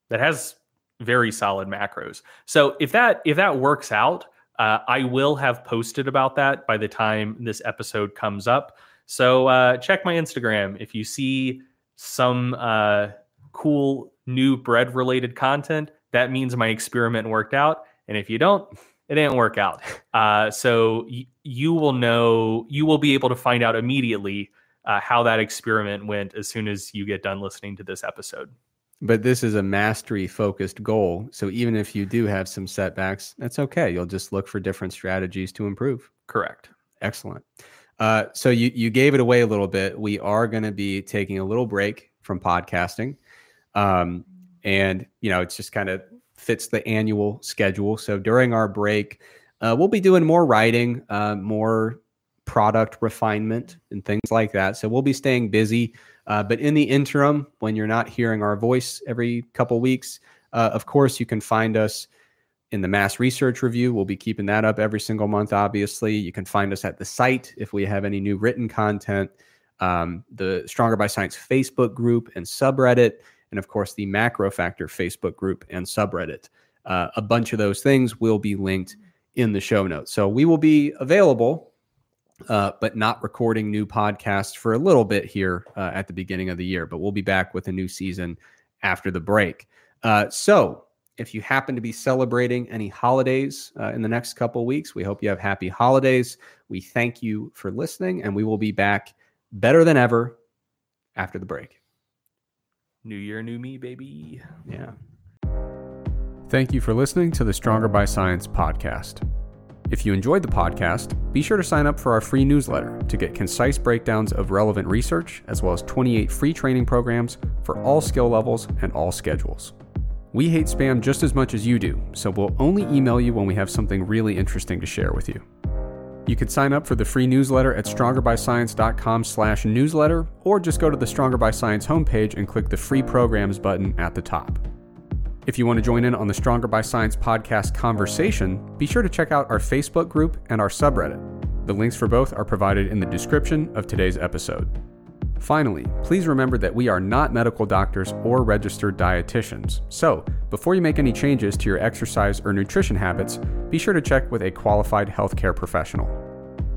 that has very solid macros. So if that if that works out, uh, I will have posted about that by the time this episode comes up. So uh, check my Instagram if you see some uh, cool new bread related content. That means my experiment worked out, and if you don't, it didn't work out. Uh, so y- you will know, you will be able to find out immediately uh, how that experiment went as soon as you get done listening to this episode. But this is a mastery focused goal. So even if you do have some setbacks, that's okay. You'll just look for different strategies to improve. Correct. Excellent. Uh, so you you gave it away a little bit. We are going to be taking a little break from podcasting, um, and you know it's just kind of fits the annual schedule. So during our break, uh, we'll be doing more writing, uh, more product refinement, and things like that. So we'll be staying busy. Uh, but in the interim, when you're not hearing our voice every couple weeks, uh, of course, you can find us in the Mass Research Review. We'll be keeping that up every single month, obviously. You can find us at the site if we have any new written content, um, the Stronger by Science Facebook group and subreddit, and of course, the MacroFactor Facebook group and subreddit. Uh, a bunch of those things will be linked in the show notes. So we will be available uh, but not recording new podcasts for a little bit here uh, at the beginning of the year. But we'll be back with a new season after the break. Uh, so, if you happen to be celebrating any holidays uh, in the next couple weeks, we hope you have happy holidays. We thank you for listening, and we will be back better than ever after the break. New year, new me, baby. Yeah. Thank you for listening to the Stronger by Science podcast. If you enjoyed the podcast, be sure to sign up for our free newsletter to get concise breakdowns of relevant research, as well as 28 free training programs for all skill levels and all schedules. We hate spam just as much as you do, so we'll only email you when we have something really interesting to share with you. You can sign up for the free newsletter at strongerbyscience.com slash newsletter, or just go to the Stronger by Science homepage and click the free programs button at the top. If you want to join in on the Stronger by Science podcast conversation, be sure to check out our Facebook group and our subreddit. The links for both are provided in the description of today's episode. Finally, please remember that we are not medical doctors or registered dietitians. So, before you make any changes to your exercise or nutrition habits, be sure to check with a qualified healthcare professional.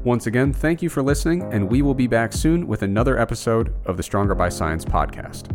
Once again, thank you for listening, and we will be back soon with another episode of the Stronger by Science podcast.